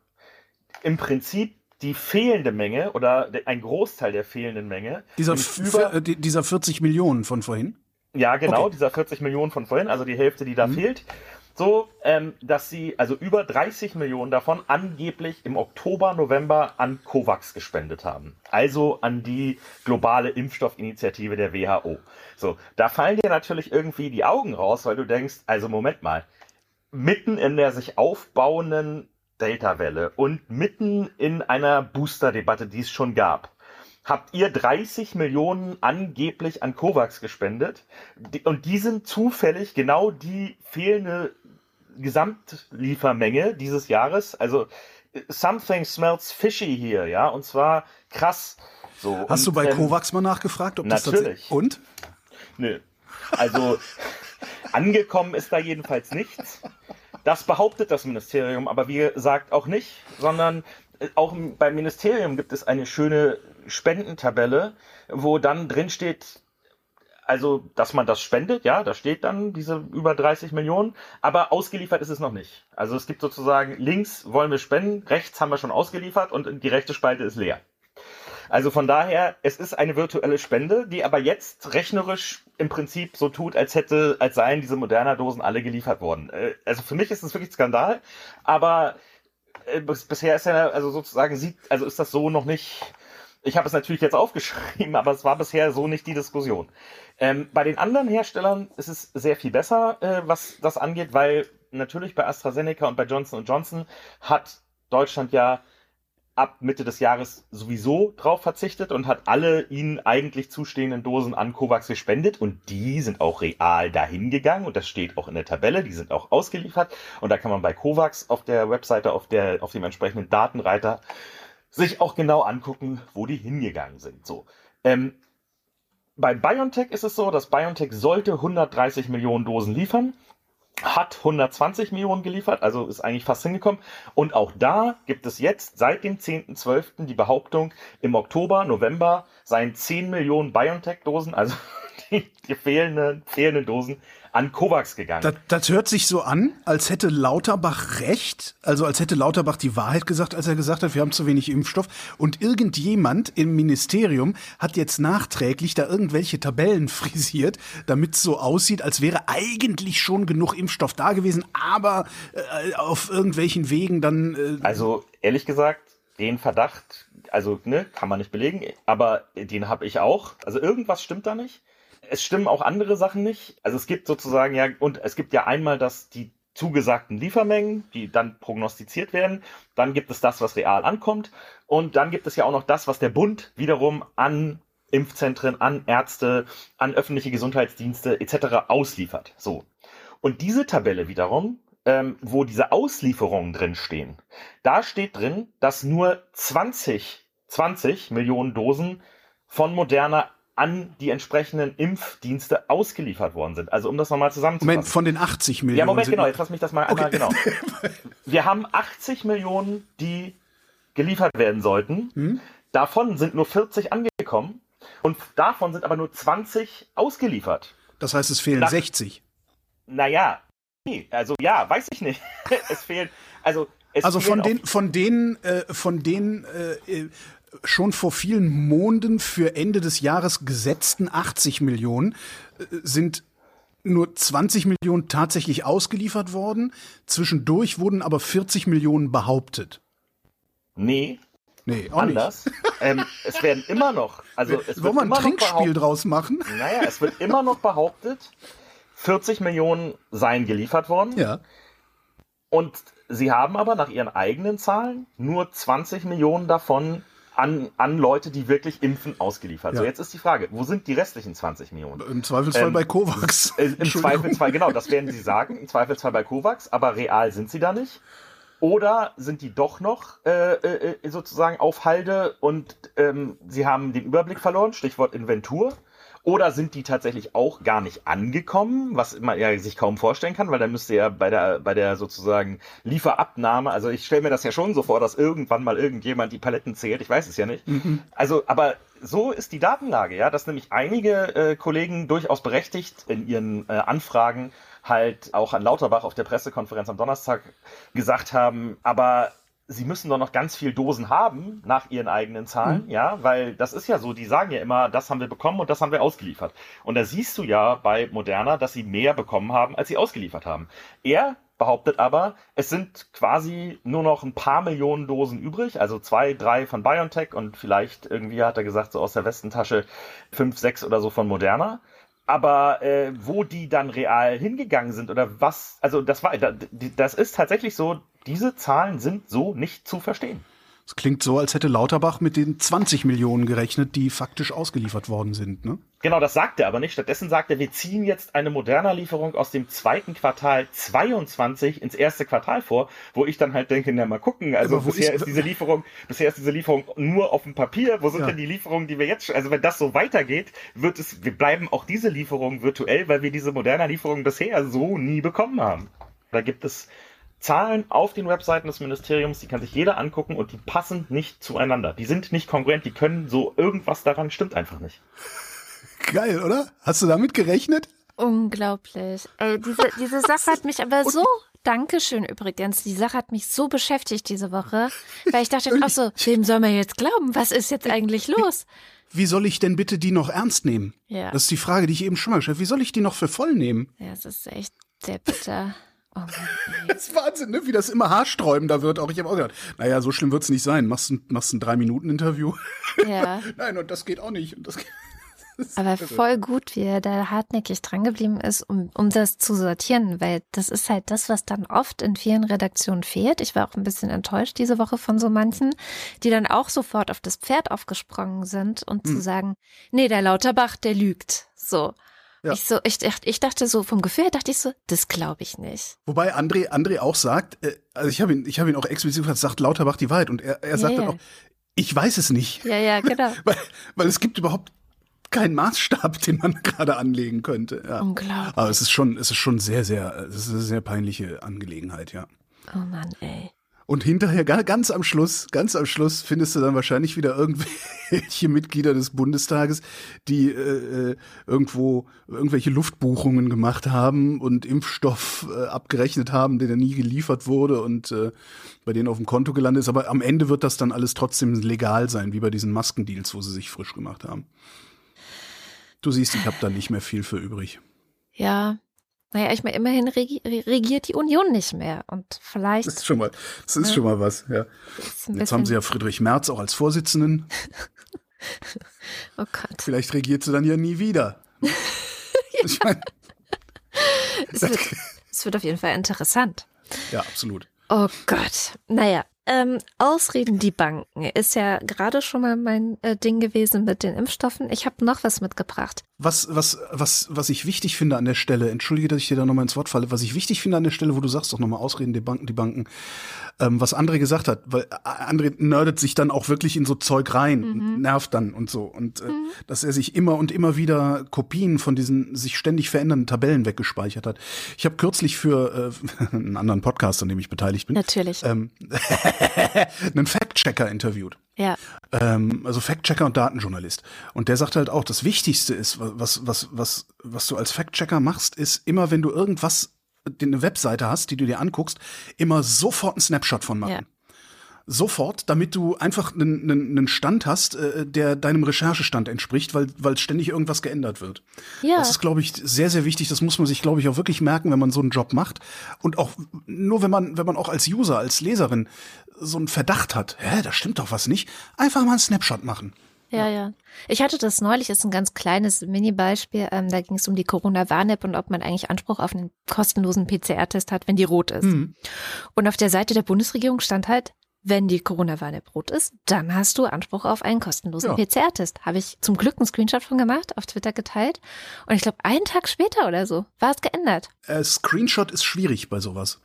im Prinzip die fehlende Menge oder ein Großteil der fehlenden Menge.
Dieser, über, äh, dieser 40 Millionen von vorhin?
Ja, genau, okay. dieser 40 Millionen von vorhin, also die Hälfte, die da mhm. fehlt. So, ähm, dass sie also über 30 Millionen davon angeblich im Oktober, November an COVAX gespendet haben. Also an die globale Impfstoffinitiative der WHO. So, da fallen dir natürlich irgendwie die Augen raus, weil du denkst, also Moment mal, mitten in der sich aufbauenden Delta-Welle und mitten in einer Booster-Debatte, die es schon gab, habt ihr 30 Millionen angeblich an COVAX gespendet und die sind zufällig genau die fehlende Gesamtliefermenge dieses Jahres. Also something smells fishy hier, ja, und zwar krass. So,
Hast
und,
du bei ähm, COVAX mal nachgefragt,
ob das natürlich.
und?
Nö. Also angekommen ist da jedenfalls nichts. Das behauptet das Ministerium, aber wie gesagt auch nicht, sondern äh, auch beim Ministerium gibt es eine schöne Spendentabelle, wo dann drin steht, also, dass man das spendet, ja, da steht dann diese über 30 Millionen, aber ausgeliefert ist es noch nicht. Also es gibt sozusagen links wollen wir spenden, rechts haben wir schon ausgeliefert und die rechte Spalte ist leer. Also von daher, es ist eine virtuelle Spende, die aber jetzt rechnerisch im Prinzip so tut, als hätte, als seien diese Moderna-Dosen alle geliefert worden. Äh, also für mich ist das wirklich Skandal, aber äh, bisher ist ja, also sozusagen sieht, also ist das so noch nicht. Ich habe es natürlich jetzt aufgeschrieben, aber es war bisher so nicht die Diskussion. Ähm, bei den anderen Herstellern ist es sehr viel besser, äh, was das angeht, weil natürlich bei AstraZeneca und bei Johnson Johnson hat Deutschland ja ab Mitte des Jahres sowieso drauf verzichtet und hat alle ihnen eigentlich zustehenden Dosen an COVAX gespendet. Und die sind auch real dahin gegangen. Und das steht auch in der Tabelle, die sind auch ausgeliefert. Und da kann man bei COVAX auf der Webseite, auf der, auf dem entsprechenden Datenreiter sich auch genau angucken, wo die hingegangen sind. So. Ähm, bei BioNTech ist es so, dass BioNTech sollte 130 Millionen Dosen liefern hat 120 Millionen geliefert, also ist eigentlich fast hingekommen. Und auch da gibt es jetzt seit dem 10.12. die Behauptung, im Oktober, November seien 10 Millionen BioNTech-Dosen, also die, die fehlenden, fehlenden Dosen, an Kovacs gegangen.
Das, das hört sich so an, als hätte Lauterbach recht, also als hätte Lauterbach die Wahrheit gesagt, als er gesagt hat, wir haben zu wenig Impfstoff. Und irgendjemand im Ministerium hat jetzt nachträglich da irgendwelche Tabellen frisiert, damit es so aussieht, als wäre eigentlich schon genug Impfstoff da gewesen, aber äh, auf irgendwelchen Wegen dann.
Äh also ehrlich gesagt, den Verdacht, also ne, kann man nicht belegen, aber den habe ich auch. Also irgendwas stimmt da nicht es stimmen auch andere Sachen nicht. Also es gibt sozusagen ja, und es gibt ja einmal dass die zugesagten Liefermengen, die dann prognostiziert werden. Dann gibt es das, was real ankommt. Und dann gibt es ja auch noch das, was der Bund wiederum an Impfzentren, an Ärzte, an öffentliche Gesundheitsdienste etc. ausliefert. So. Und diese Tabelle wiederum, ähm, wo diese Auslieferungen drin stehen, da steht drin, dass nur 20, 20 Millionen Dosen von Moderna an die entsprechenden Impfdienste ausgeliefert worden sind. Also um das nochmal zusammenzufassen.
Moment, von den 80 Millionen.
Ja, Moment, genau, jetzt lass mich das mal okay. einmal, genau. Wir haben 80 Millionen, die geliefert werden sollten. Hm? Davon sind nur 40 angekommen und davon sind aber nur 20 ausgeliefert.
Das heißt, es fehlen das, 60.
Naja, nee, also ja, weiß ich nicht. es fehlen, also Es
Also von den, von denen, äh, von den äh, äh, schon vor vielen Monaten für Ende des Jahres gesetzten 80 Millionen äh, sind nur 20 Millionen tatsächlich ausgeliefert worden. Zwischendurch wurden aber 40 Millionen behauptet.
Nee,
Nee, auch
anders. ähm, es werden immer noch, also
nicht.
es
Wollen wir ein Trinkspiel draus machen?
naja, es wird immer noch behauptet, 40 Millionen seien geliefert worden.
Ja.
Und sie haben aber nach ihren eigenen Zahlen nur 20 Millionen davon an, an Leute, die wirklich impfen, ausgeliefert. So,
Ja.
jetzt ist die Frage, wo sind die restlichen 20 Millionen?
Im Zweifelsfall
Ähm,
bei Kovacs.
Äh, Im. Zweifelsfall, genau, das werden sie sagen, im Zweifelsfall bei Kovacs, aber real sind sie da nicht. Oder sind die doch noch äh, äh, sozusagen auf Halde und ähm, sie haben den Überblick verloren, Stichwort Inventur. Oder sind die tatsächlich auch gar nicht angekommen, was man ja sich kaum vorstellen kann, weil dann müsste ja bei der, bei der sozusagen Lieferabnahme, also ich stelle mir das ja schon so vor, dass irgendwann mal irgendjemand die Paletten zählt, ich weiß es ja nicht. Also, aber so ist die Datenlage, ja, dass nämlich einige äh, Kollegen durchaus berechtigt in ihren äh, Anfragen halt auch an Lauterbach auf der Pressekonferenz am Donnerstag gesagt haben, aber sie müssen doch noch ganz viel Dosen haben nach ihren eigenen Zahlen, ja, weil das ist ja so, die sagen ja immer, das haben wir bekommen und das haben wir ausgeliefert. Und da siehst du ja bei Moderna, dass sie mehr bekommen haben, als sie ausgeliefert haben. Er behauptet aber, es sind quasi nur noch ein paar Millionen Dosen übrig, also zwei, drei von BioNTech und vielleicht irgendwie hat er gesagt, so aus der Westentasche fünf, sechs oder so von Moderna. Aber äh, wo die dann real hingegangen sind oder was, also das war, das ist tatsächlich so, diese Zahlen sind so nicht zu verstehen.
Es klingt so, als hätte Lauterbach mit den 20 Millionen gerechnet, die faktisch ausgeliefert worden sind. Ne?
Genau, das sagt er aber nicht. Stattdessen sagt er, wir ziehen jetzt eine moderner Lieferung aus dem zweiten Quartal 22 ins erste Quartal vor, wo ich dann halt denke, na mal gucken. Also bisher
ist-
ist, diese Lieferung, bisher ist diese Lieferung nur auf dem Papier. Wo sind
Ja.
denn die Lieferungen, die wir jetzt, schon- also wenn das so weitergeht, wird es, wir bleiben auch diese Lieferungen virtuell, weil wir diese moderner Lieferung bisher so nie bekommen haben. Da gibt es Zahlen auf den Webseiten des Ministeriums, die kann sich jeder angucken und die passen nicht zueinander. Die sind nicht kongruent, die können so irgendwas daran stimmt einfach nicht.
Geil, oder? Hast du damit gerechnet?
Unglaublich. Ey, diese, diese Sache hat mich aber so. Dankeschön übrigens. Die Sache hat mich so beschäftigt diese Woche, weil ich dachte, ach so, wem soll man jetzt glauben? Was ist jetzt eigentlich los?
Wie soll ich denn bitte die noch ernst nehmen?
Ja.
Das ist die Frage, die ich eben schon mal gestellt habe. Wie soll ich die noch für voll nehmen?
Ja, es ist echt sehr bitter. Oh Mann.
Das ist Wahnsinn, ne? wie das immer haarsträubender wird. Auch ich habe auch gedacht, naja, so schlimm wird's nicht sein. Machst ein, machst ein Drei-Minuten-Interview.
Ja,
Nein, und das geht auch nicht. Und das geht
aber voll gut, wie er da hartnäckig drangeblieben ist, um, um das zu sortieren, weil das ist halt das, was dann oft in vielen Redaktionen fehlt. Ich war auch ein bisschen enttäuscht diese Woche von so manchen, die dann auch sofort auf das Pferd aufgesprungen sind und
Hm.
zu sagen, nee, der Lauterbach, der lügt. So.
Ja.
Ich so, ich, ich dachte so, vom Gefühl her dachte ich so, das glaube ich nicht.
Wobei André, André auch sagt, äh, also ich habe ihn, ich habe ihn auch explizit gefragt, sagt Lauterbach die Wahrheit. Und er, er sagt
Ja,
dann auch, ich weiß es nicht.
Ja, ja, genau.
Weil, weil es gibt überhaupt keinen Maßstab, den man gerade anlegen könnte. Ja.
Unglaublich.
Aber es ist schon, es ist schon sehr, sehr, es ist eine sehr peinliche Angelegenheit, ja.
Oh Mann, ey.
Und hinterher, ga- ganz am Schluss, ganz am Schluss findest du dann wahrscheinlich wieder irgendwelche Mitglieder des Bundestages, die äh, äh, irgendwo irgendwelche Luftbuchungen gemacht haben und Impfstoff äh, abgerechnet haben, der nie geliefert wurde und äh, bei denen auf dem Konto gelandet ist. Aber am Ende wird das dann alles trotzdem legal sein, wie bei diesen Maskendeals, wo sie sich frisch gemacht haben. Du siehst, ich habe da nicht mehr viel für übrig.
Ja. Naja, ich meine, immerhin regi regiert die Union nicht mehr. Und vielleicht
Das ist schon mal, das ist
Ja.
schon mal was, ja. Jetzt haben sie ja Friedrich Merz auch als Vorsitzenden.
Oh Gott.
Vielleicht regiert sie dann ja nie wieder. Ich mein,
Es wird, es wird auf jeden Fall interessant.
ja, absolut.
Oh Gott. Naja, ähm, Ausreden die Banken ist ja gerade schon mal mein äh, Ding gewesen mit den Impfstoffen. Ich habe noch was mitgebracht.
Was, was, was, was ich wichtig finde an der Stelle, entschuldige, dass ich dir da nochmal ins Wort falle, was ich wichtig finde an der Stelle, wo du sagst doch nochmal Ausreden, die Banken, die Banken, ähm, was André gesagt hat, weil äh, André nerdet sich dann auch wirklich in so Zeug rein, und nervt dann und so. Und äh, dass er sich immer und immer wieder Kopien von diesen sich ständig verändernden Tabellen weggespeichert hat. Ich habe kürzlich für äh, einen anderen Podcast, an dem ich beteiligt bin,
Natürlich.
ähm, einen Fact-Checker interviewt.
ja.
ähm, also Fact-Checker und Datenjournalist. Und der sagt halt auch, das Wichtigste ist, was, was, was, was du als Fact-Checker machst, ist immer, wenn du irgendwas eine Webseite hast, die du dir anguckst, immer sofort einen Snapshot von machen. Ja. Sofort, damit du einfach einen, einen, einen Stand hast, äh, der deinem Recherchestand entspricht, weil, weil ständig irgendwas geändert wird. Ja. Das ist, glaube ich, sehr, sehr wichtig. Das muss man sich, glaube ich, auch wirklich merken, wenn man so einen Job macht. Und auch nur wenn man, wenn man auch als User, als Leserin so einen Verdacht hat, hä, da stimmt doch was nicht, einfach mal einen Snapshot machen.
Ja, ja. Ich hatte das neulich, ist ein ganz kleines Mini-Beispiel. Ähm, da ging es um die Corona-Warn-App und ob man eigentlich Anspruch auf einen kostenlosen PCR-Test hat, wenn die rot ist. Mhm. Und auf der Seite der Bundesregierung stand halt, wenn die Corona-Warn-App rot ist, dann hast du Anspruch auf einen kostenlosen ja. PCR-Test. Habe ich zum Glück einen Screenshot von gemacht, auf Twitter geteilt. Und ich glaube, einen Tag später oder so war es geändert.
Äh, Screenshot ist schwierig bei sowas.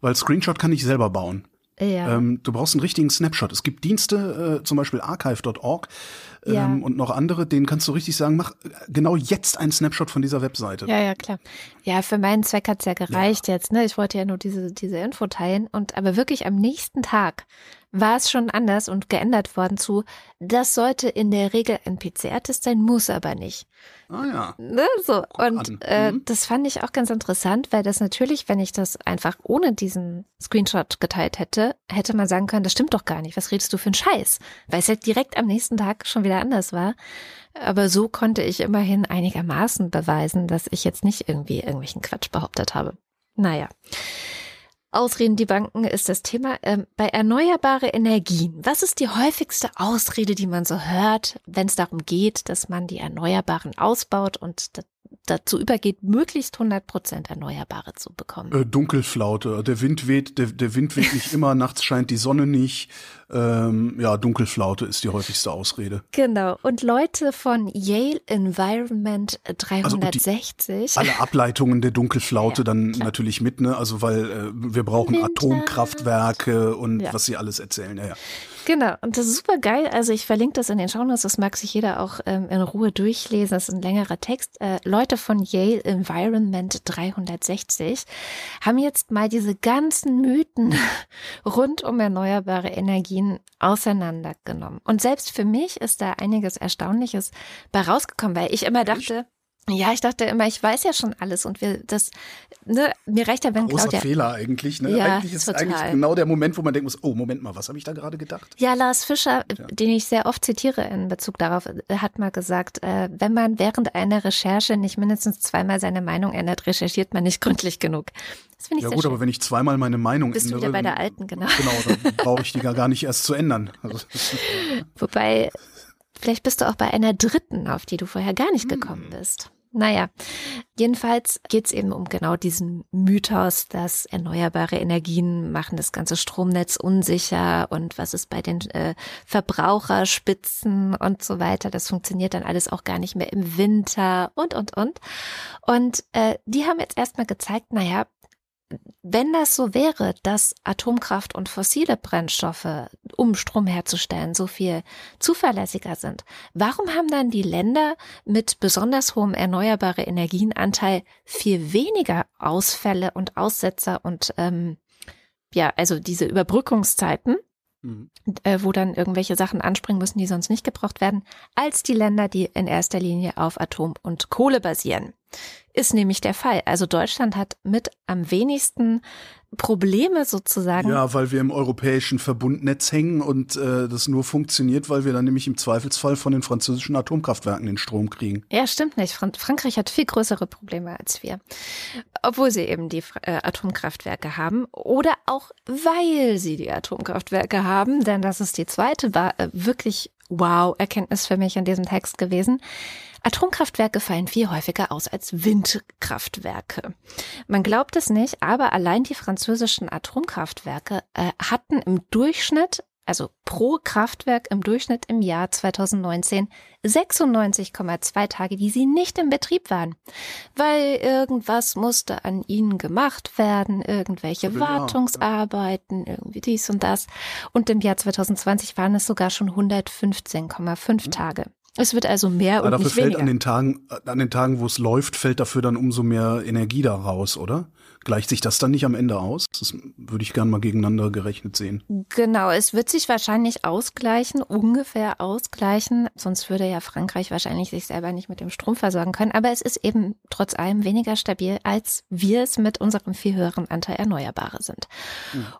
Weil Screenshot kann ich selber bauen. Ja. Ähm, du brauchst einen richtigen Snapshot. Es gibt Dienste, äh, zum Beispiel archive.org ähm, ja. und noch andere, denen kannst du richtig sagen, mach genau jetzt einen Snapshot von dieser Webseite.
Ja, ja, klar. Ja, für meinen Zweck hat's ja gereicht ja. jetzt. Ne? Ich wollte ja nur diese, diese Info teilen. Und aber wirklich am nächsten Tag war es schon anders und geändert worden zu, das sollte in der Regel ein PCR-Test sein, muss aber nicht.
Ah ja.
Ne, so. und äh, mhm. das fand ich auch ganz interessant, weil das natürlich, wenn ich das einfach ohne diesen Screenshot geteilt hätte, hätte man sagen können, das stimmt doch gar nicht. Was redest du für einen Scheiß? Weil es halt direkt am nächsten Tag schon wieder anders war. Aber so konnte ich immerhin einigermaßen beweisen, dass ich jetzt nicht irgendwie irgendwelchen Quatsch behauptet habe. Naja. Ausreden die Banken ist das Thema. Ähm, bei erneuerbare Energien, was ist die häufigste Ausrede, die man so hört, wenn es darum geht, dass man die Erneuerbaren ausbaut und dazu übergeht, möglichst 100 Prozent Erneuerbare zu bekommen.
Äh, Dunkelflaute. Der Wind weht, der, der Wind weht nicht immer, nachts scheint die Sonne nicht. Ähm, ja, Dunkelflaute ist die häufigste Ausrede.
Genau. Und Leute von Yale Environment 360. Also
alle Ableitungen der Dunkelflaute ja, dann klar. natürlich mit, ne? Also weil äh, wir brauchen Winter. Atomkraftwerke und ja. was sie alles erzählen. Ja, ja.
Genau, und das ist super geil. Also ich verlinke das in den Shownotes, das mag sich jeder auch ähm, in Ruhe durchlesen. Das ist ein längerer Text. Äh, Leute von Yale Environment 360 haben jetzt mal diese ganzen Mythen rund um erneuerbare Energien auseinandergenommen. Und selbst für mich ist da einiges Erstaunliches bei rausgekommen, weil ich immer dachte, ja, ich dachte immer, ich weiß ja schon alles und wir das, ne, mir reicht ja, wenn
Großer
Claudia.
Fehler eigentlich, ne? Ja, eigentlich ist total. eigentlich genau der Moment, wo man denken muss, oh, Moment mal, was habe ich da gerade gedacht?
Ja, Lars Fischer, ja. den ich sehr oft zitiere in Bezug darauf, hat mal gesagt, äh, wenn man während einer Recherche nicht mindestens zweimal seine Meinung ändert, recherchiert man nicht gründlich genug.
Das finde ich Ja gut, schön. aber wenn ich zweimal meine Meinung
Bist ändere,
du
wieder bei der alten, genau.
Genau, dann brauche ich die gar nicht erst zu ändern. Also,
Wobei, vielleicht bist du auch bei einer dritten, auf die du vorher gar nicht hm. gekommen bist. Naja, jedenfalls geht es eben um genau diesen Mythos, dass erneuerbare Energien machen das ganze Stromnetz unsicher und was ist bei den äh, Verbraucherspitzen und so weiter. Das funktioniert dann alles auch gar nicht mehr im Winter und, und, und. Und äh, die haben jetzt erstmal gezeigt, naja, wenn das so wäre, dass Atomkraft und fossile Brennstoffe, um Strom herzustellen, so viel zuverlässiger sind, warum haben dann die Länder mit besonders hohem erneuerbare Energienanteil viel weniger Ausfälle und Aussetzer und ähm, ja, also diese Überbrückungszeiten, mhm. äh, wo dann irgendwelche Sachen anspringen müssen, die sonst nicht gebraucht werden, als die Länder, die in erster Linie auf Atom und Kohle basieren. Ist nämlich der Fall. Also Deutschland hat mit am wenigsten Probleme sozusagen.
Ja, weil wir im europäischen Verbundnetz hängen und äh, das nur funktioniert, weil wir dann nämlich im Zweifelsfall von den französischen Atomkraftwerken den Strom kriegen.
Ja, stimmt nicht. Fran Frankreich hat viel größere Probleme als wir. Obwohl sie eben die äh, Atomkraftwerke haben oder auch weil sie die Atomkraftwerke haben, denn das ist die zweite war äh, wirklich wow Erkenntnis für mich in diesem Text gewesen. Atomkraftwerke fallen viel häufiger aus als Windkraftwerke. Man glaubt es nicht, aber allein die französischen Atomkraftwerke äh, hatten im Durchschnitt also pro Kraftwerk im Durchschnitt im Jahr 2019 96,2 Tage, die sie nicht im Betrieb waren, weil irgendwas musste an ihnen gemacht werden, irgendwelche ja, Wartungsarbeiten, irgendwie dies und das. Und im Jahr 2020 waren es sogar schon 115,5 mhm. Tage. Es wird also mehr
Aber
und
dafür
nicht
fällt
weniger.
an den Tagen, an den Tagen, wo es läuft, fällt dafür dann umso mehr Energie da raus, oder? Gleicht sich das dann nicht am Ende aus? Das würde ich gern mal gegeneinander gerechnet sehen.
Genau, es wird sich wahrscheinlich ausgleichen, ungefähr ausgleichen. Sonst würde ja Frankreich wahrscheinlich sich selber nicht mit dem Strom versorgen können. Aber es ist eben trotz allem weniger stabil, als wir es mit unserem viel höheren Anteil Erneuerbare sind.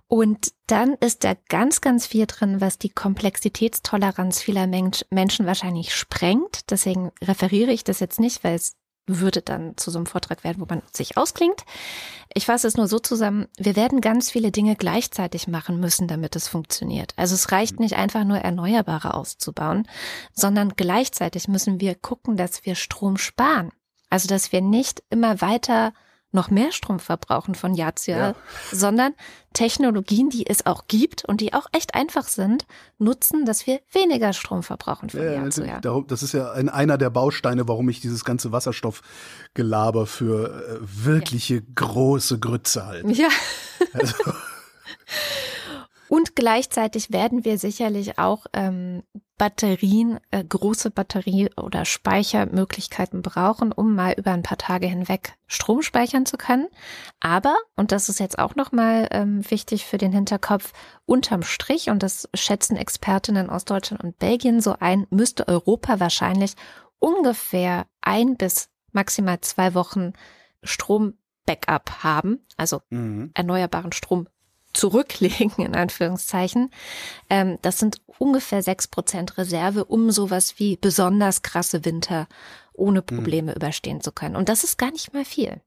Und dann ist da ganz, ganz viel drin, was die Komplexitätstoleranz vieler Mensch, Menschen wahrscheinlich sprengt. Deswegen referiere ich das jetzt nicht, weil es würde dann zu so einem Vortrag werden, wo man sich ausklingt. Ich fasse es nur so zusammen, wir werden ganz viele Dinge gleichzeitig machen müssen, damit es funktioniert. Also es reicht nicht einfach nur Erneuerbare auszubauen, sondern gleichzeitig müssen wir gucken, dass wir Strom sparen. Also dass wir nicht immer weiter noch mehr Strom verbrauchen von Jahr zu Jahr,
Ja.
sondern Technologien, die es auch gibt und die auch echt einfach sind, nutzen, dass wir weniger Strom verbrauchen von
Ja,
Jahr zu Jahr.
Das ist ja ein, einer der Bausteine, warum ich dieses ganze Wasserstoffgelaber für äh, wirkliche große Grütze halte.
Ja.
Also,
Und gleichzeitig werden wir sicherlich auch ähm, Batterien, äh, große Batterie- oder Speichermöglichkeiten brauchen, um mal über ein paar Tage hinweg Strom speichern zu können. Aber, und das ist jetzt auch nochmal ähm, wichtig für den Hinterkopf, unterm Strich, und das schätzen Expertinnen aus Deutschland und Belgien so ein, müsste Europa wahrscheinlich ungefähr ein bis maximal zwei Wochen Strom-Backup haben, also
mhm.
erneuerbaren Strom zurücklegen, in Anführungszeichen. Ähm, das sind ungefähr sechs Prozent Reserve, um sowas wie besonders krasse Winter ohne Probleme überstehen zu können. Und das ist gar nicht mal viel.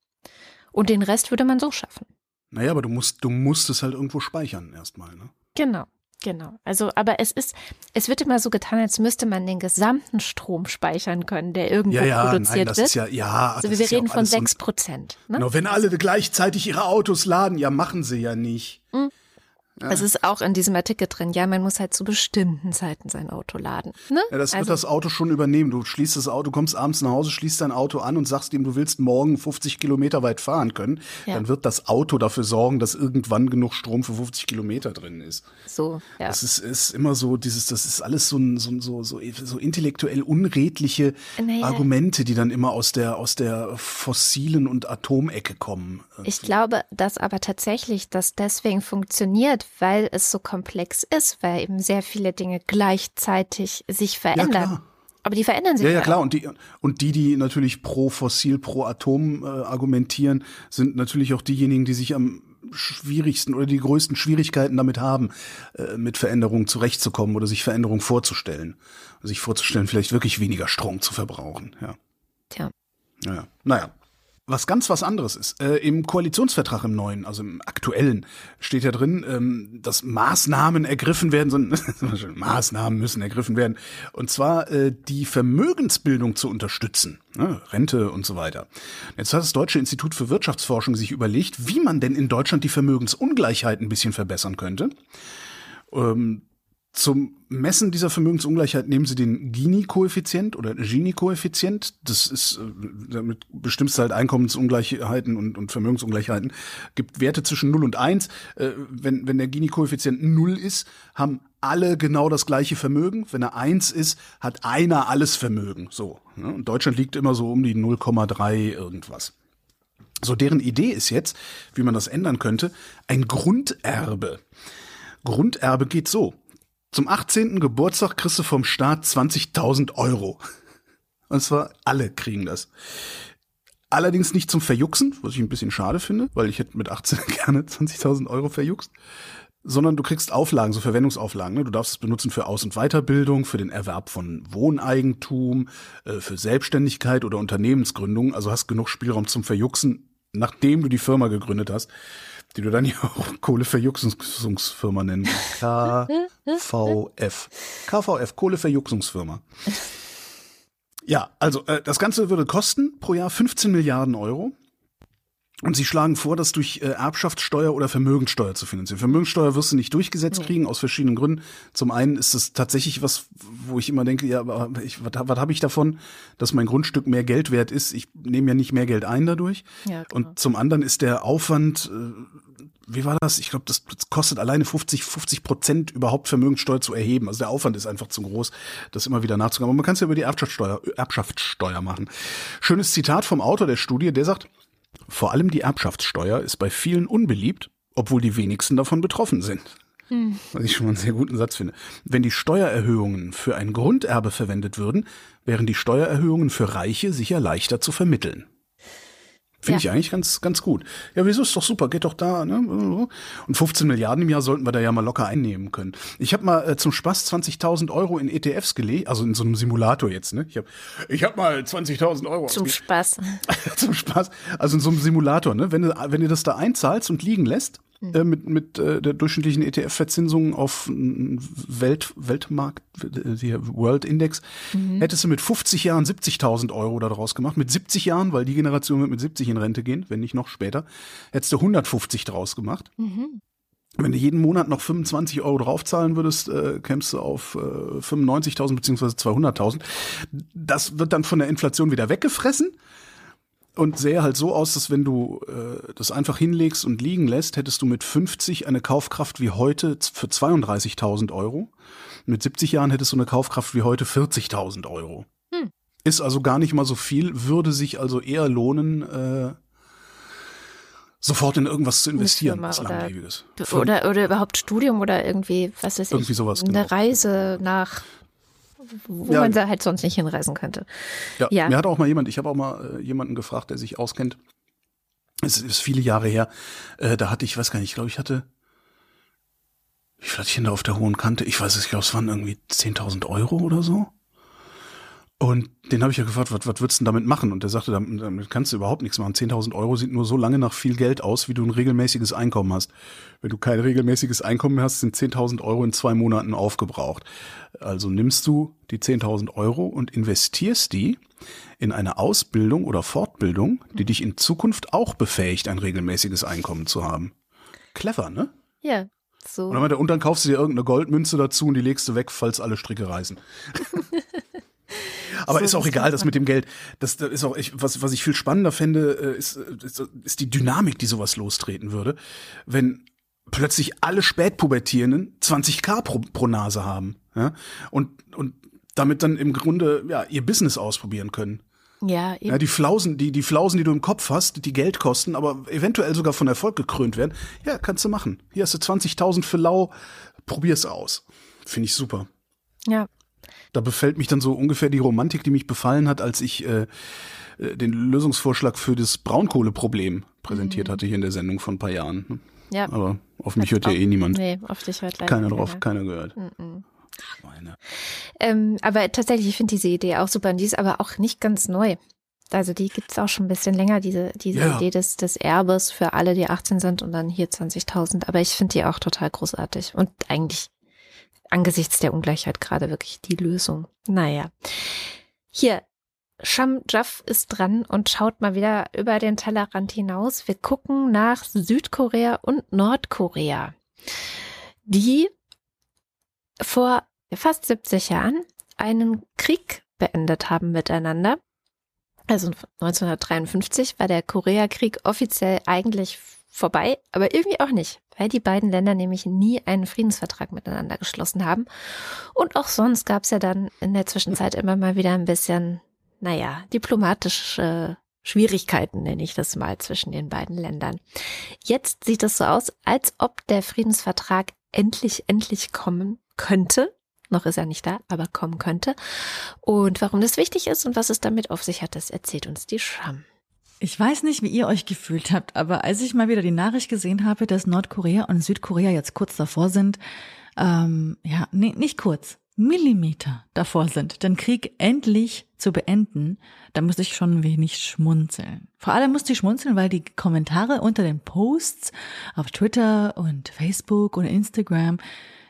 Und den Rest würde man so schaffen.
Naja, aber du musst, du musst es halt irgendwo speichern erstmal, ne?
Genau. Genau. Also, aber es ist, es wird immer so getan, als müsste man den gesamten Strom speichern können, der irgendwo
Ja, ja,
produziert
nein, das
wird.
ist ja, ja.
also wir
ist ja
reden
auch
von sechs Prozent. Ne?
Genau, wenn alle gleichzeitig ihre Autos laden, ja, machen sie ja nicht.
Es ist auch in diesem Artikel drin, ja, man muss halt zu bestimmten Zeiten sein Auto laden. Ne?
Ja, das
also,
wird das Auto schon übernehmen. Du schließt das Auto, kommst abends nach Hause, schließt dein Auto an und sagst ihm, du willst morgen 50 Kilometer weit fahren können.
Ja.
Dann wird das Auto dafür sorgen, dass irgendwann genug Strom für 50 Kilometer drin ist.
so, ja.
Das ist, ist immer so, dieses, das ist alles so, so, so, so, so intellektuell unredliche
Naja.
Argumente, die dann immer aus der, aus der fossilen und Atomecke kommen.
Ich glaube, dass aber tatsächlich das deswegen funktioniert, weil es so komplex ist, weil eben sehr viele Dinge gleichzeitig sich verändern.
klar.
aber die verändern sich
Ja, ja, klar. Und die, und die, die natürlich pro Fossil, pro Atom äh, argumentieren, sind natürlich auch diejenigen, die sich am schwierigsten oder die größten Schwierigkeiten damit haben, äh, mit Veränderungen zurechtzukommen oder sich Veränderungen vorzustellen. Sich vorzustellen, vielleicht wirklich weniger Strom zu verbrauchen. Ja.
Tja.
Ja, naja. Was ganz was anderes ist. Äh, Im Koalitionsvertrag im neuen, also im aktuellen, steht ja drin, ähm, dass Maßnahmen ergriffen werden, sondern Maßnahmen müssen ergriffen werden. Und zwar äh, die Vermögensbildung zu unterstützen. Ne? Rente und so weiter. Jetzt hat das Deutsche Institut für Wirtschaftsforschung sich überlegt, wie man denn in Deutschland die Vermögensungleichheit ein bisschen verbessern könnte. Ähm, zum Messen dieser Vermögensungleichheit nehmen Sie den Gini-Koeffizient oder Gini-Koeffizient. Das ist, äh, damit bestimmst du halt Einkommensungleichheiten und, und Vermögensungleichheiten. Gibt Werte zwischen 0 und 1. Äh, wenn, wenn der Gini-Koeffizient 0 ist, haben alle genau das gleiche Vermögen. Wenn er 1 ist, hat einer alles Vermögen. So. Ne? Und Deutschland liegt immer so um die 0,3 irgendwas. So, deren Idee ist jetzt, wie man das ändern könnte, ein Grunderbe. Grunderbe geht so. Zum 18. Geburtstag kriegst du vom Staat 20.000 Euro. Und zwar alle kriegen das. Allerdings nicht zum Verjuxen, was ich ein bisschen schade finde, weil ich hätte mit 18 gerne 20.000 Euro verjuxt. Sondern du kriegst Auflagen, so Verwendungsauflagen. Ne? Du darfst es benutzen für Aus- und Weiterbildung, für den Erwerb von Wohneigentum, äh, für Selbstständigkeit oder Unternehmensgründung. Also hast genug Spielraum zum Verjuxen, nachdem du die Firma gegründet hast die du dann ja auch Kohleverjuxungsfirma nennen. KVF. KVF, Kohleverjuxungsfirma. Ja, also äh, das Ganze würde kosten pro Jahr 15 Milliarden Euro. Und sie schlagen vor, das durch äh, Erbschaftssteuer oder Vermögensteuer zu finanzieren. Vermögensteuer wirst du nicht durchgesetzt kriegen, aus verschiedenen Gründen. Zum einen ist es tatsächlich was, wo ich immer denke, ja, aber ich, was, was habe ich davon, dass mein Grundstück mehr Geld wert ist? Ich nehme ja nicht mehr Geld ein dadurch.
Ja, genau.
Und zum anderen ist der Aufwand, äh, wie war das? Ich glaube, das, das kostet alleine 50, 50 Prozent überhaupt Vermögenssteuer zu erheben. Also der Aufwand ist einfach zu groß, das immer wieder nachzugehen. Aber man kann es ja über die Erbschaftssteuer, Erbschaftssteuer machen. Schönes Zitat vom Autor der Studie, der sagt, vor allem die Erbschaftssteuer ist bei vielen unbeliebt, obwohl die wenigsten davon betroffen sind. Hm. Was ich schon mal einen sehr guten Satz finde. Wenn die Steuererhöhungen für ein Grunderbe verwendet würden, wären die Steuererhöhungen für Reiche sicher leichter zu vermitteln. Finde ja. ich eigentlich ganz, ganz gut. Ja, wieso ist doch super, geht doch da. Ne? Und 15 Milliarden im Jahr sollten wir da ja mal locker einnehmen können. Ich habe mal äh, zum Spaß 20.000 Euro in ETFs gelegt, also in so einem Simulator jetzt. Ne? Ich habe ich hab mal 20.000 Euro.
Zum Spaß.
zum Spaß. Also in so einem Simulator. Ne? Wenn, du, wenn du das da einzahlst und liegen lässt, Mhm. äh, mit, mit äh, der durchschnittlichen ETF-Verzinsung auf Welt, Weltmarkt, die World Index, mhm. hättest du mit 50 Jahren 70.000 Euro daraus gemacht. Mit 70 Jahren, weil die Generation wird mit 70 in Rente gehen, wenn nicht noch später, hättest du 150 draus gemacht. Mhm. Wenn du jeden Monat noch 25 Euro draufzahlen würdest, äh, kämst du auf äh, 95.000 beziehungsweise 200.000. Das wird dann von der Inflation wieder weggefressen und sähe halt so aus, dass wenn du äh, das einfach hinlegst und liegen lässt, hättest du mit 50 eine Kaufkraft wie heute für 32.000 Euro. Mit 70 Jahren hättest du eine Kaufkraft wie heute 40.000 Euro. Hm. Ist also gar nicht mal so viel, würde sich also eher lohnen, äh, sofort in irgendwas zu investieren, was langlebiges.
Oder, oder überhaupt Studium oder irgendwie, was weiß ich,
irgendwie sowas,
eine genau. Reise nach wo ja. man da halt sonst nicht hinreisen könnte.
Ja, ja. mir hat auch mal jemand, ich habe auch mal äh, jemanden gefragt, der sich auskennt. Es ist viele Jahre her. Äh, da hatte ich, weiß gar nicht, ich glaube, ich hatte, wie viel hatte ich denn da auf der hohen Kante? Ich weiß es, ich glaube, es waren irgendwie 10.000 Euro oder so. Und den habe ich ja gefragt, was, was würdest du denn damit machen? Und der sagte, damit, damit kannst du überhaupt nichts machen. 10.000 Euro sieht nur so lange nach viel Geld aus, wie du ein regelmäßiges Einkommen hast. Wenn du kein regelmäßiges Einkommen hast, sind 10.000 Euro in zwei Monaten aufgebraucht. Also nimmst du die 10.000 Euro und investierst die in eine Ausbildung oder Fortbildung, die dich in Zukunft auch befähigt, ein regelmäßiges Einkommen zu haben. Clever, ne?
Ja, so.
Und dann, und dann kaufst du dir irgendeine Goldmünze dazu und die legst du weg, falls alle Stricke reißen. Aber so ist auch egal, das mit dem Geld. Das, das ist auch, ich, was, was ich viel spannender fände, äh, ist, ist, ist die Dynamik, die sowas lostreten würde, wenn plötzlich alle Spätpubertierenden 20k pro, pro Nase haben. Ja? Und, und damit dann im Grunde ja ihr Business ausprobieren können.
Ja,
eben. ja, die Flausen, die, die Flausen, die du im Kopf hast, die Geld kosten, aber eventuell sogar von Erfolg gekrönt werden, ja, kannst du machen. Hier hast du 20.000 für lau, probier's aus. Finde ich super.
Ja,
da befällt mich dann so ungefähr die Romantik, die mich befallen hat, als ich äh, äh den Lösungsvorschlag für das Braunkohleproblem präsentiert mhm. hatte hier in der Sendung von ein paar Jahren.
Ja.
Aber auf mich hört ja eh niemand.
Nee, auf dich hört leider
keiner drauf, keiner gehört. Mhm.
Meine. Ähm, aber tatsächlich, ich finde diese Idee auch super und die ist aber auch nicht ganz neu. Also die gibt es auch schon ein bisschen länger, diese, diese ja. Idee des, des Erbes für alle, die 18 sind und dann hier 20.000. Aber ich finde die auch total großartig und eigentlich angesichts der Ungleichheit gerade wirklich die Lösung. Naja. Hier, Sham Jaff ist dran und schaut mal wieder über den Tellerrand hinaus. Wir gucken nach Südkorea und Nordkorea, die vor fast 70 Jahren einen Krieg beendet haben miteinander. Also 1953 war der Koreakrieg offiziell eigentlich vorbei, aber irgendwie auch nicht, weil die beiden Länder nämlich nie einen Friedensvertrag miteinander geschlossen haben. Und auch sonst gab es ja dann in der Zwischenzeit immer mal wieder ein bisschen, naja, diplomatische Schwierigkeiten, nenne ich das mal, zwischen den beiden Ländern. Jetzt sieht es so aus, als ob der Friedensvertrag endlich, endlich kommen könnte. Noch ist er nicht da, aber kommen könnte. Und warum das wichtig ist und was es damit auf sich hat, das erzählt uns die Scham.
Ich weiß nicht, wie ihr euch gefühlt habt, aber als ich mal wieder die Nachricht gesehen habe, dass Nordkorea und Südkorea jetzt kurz davor sind, ähm, ja, nee, nicht kurz, Millimeter davor sind, den Krieg endlich zu beenden, da musste ich schon ein wenig schmunzeln. Vor allem musste ich schmunzeln, weil die Kommentare unter den Posts auf Twitter und Facebook und Instagram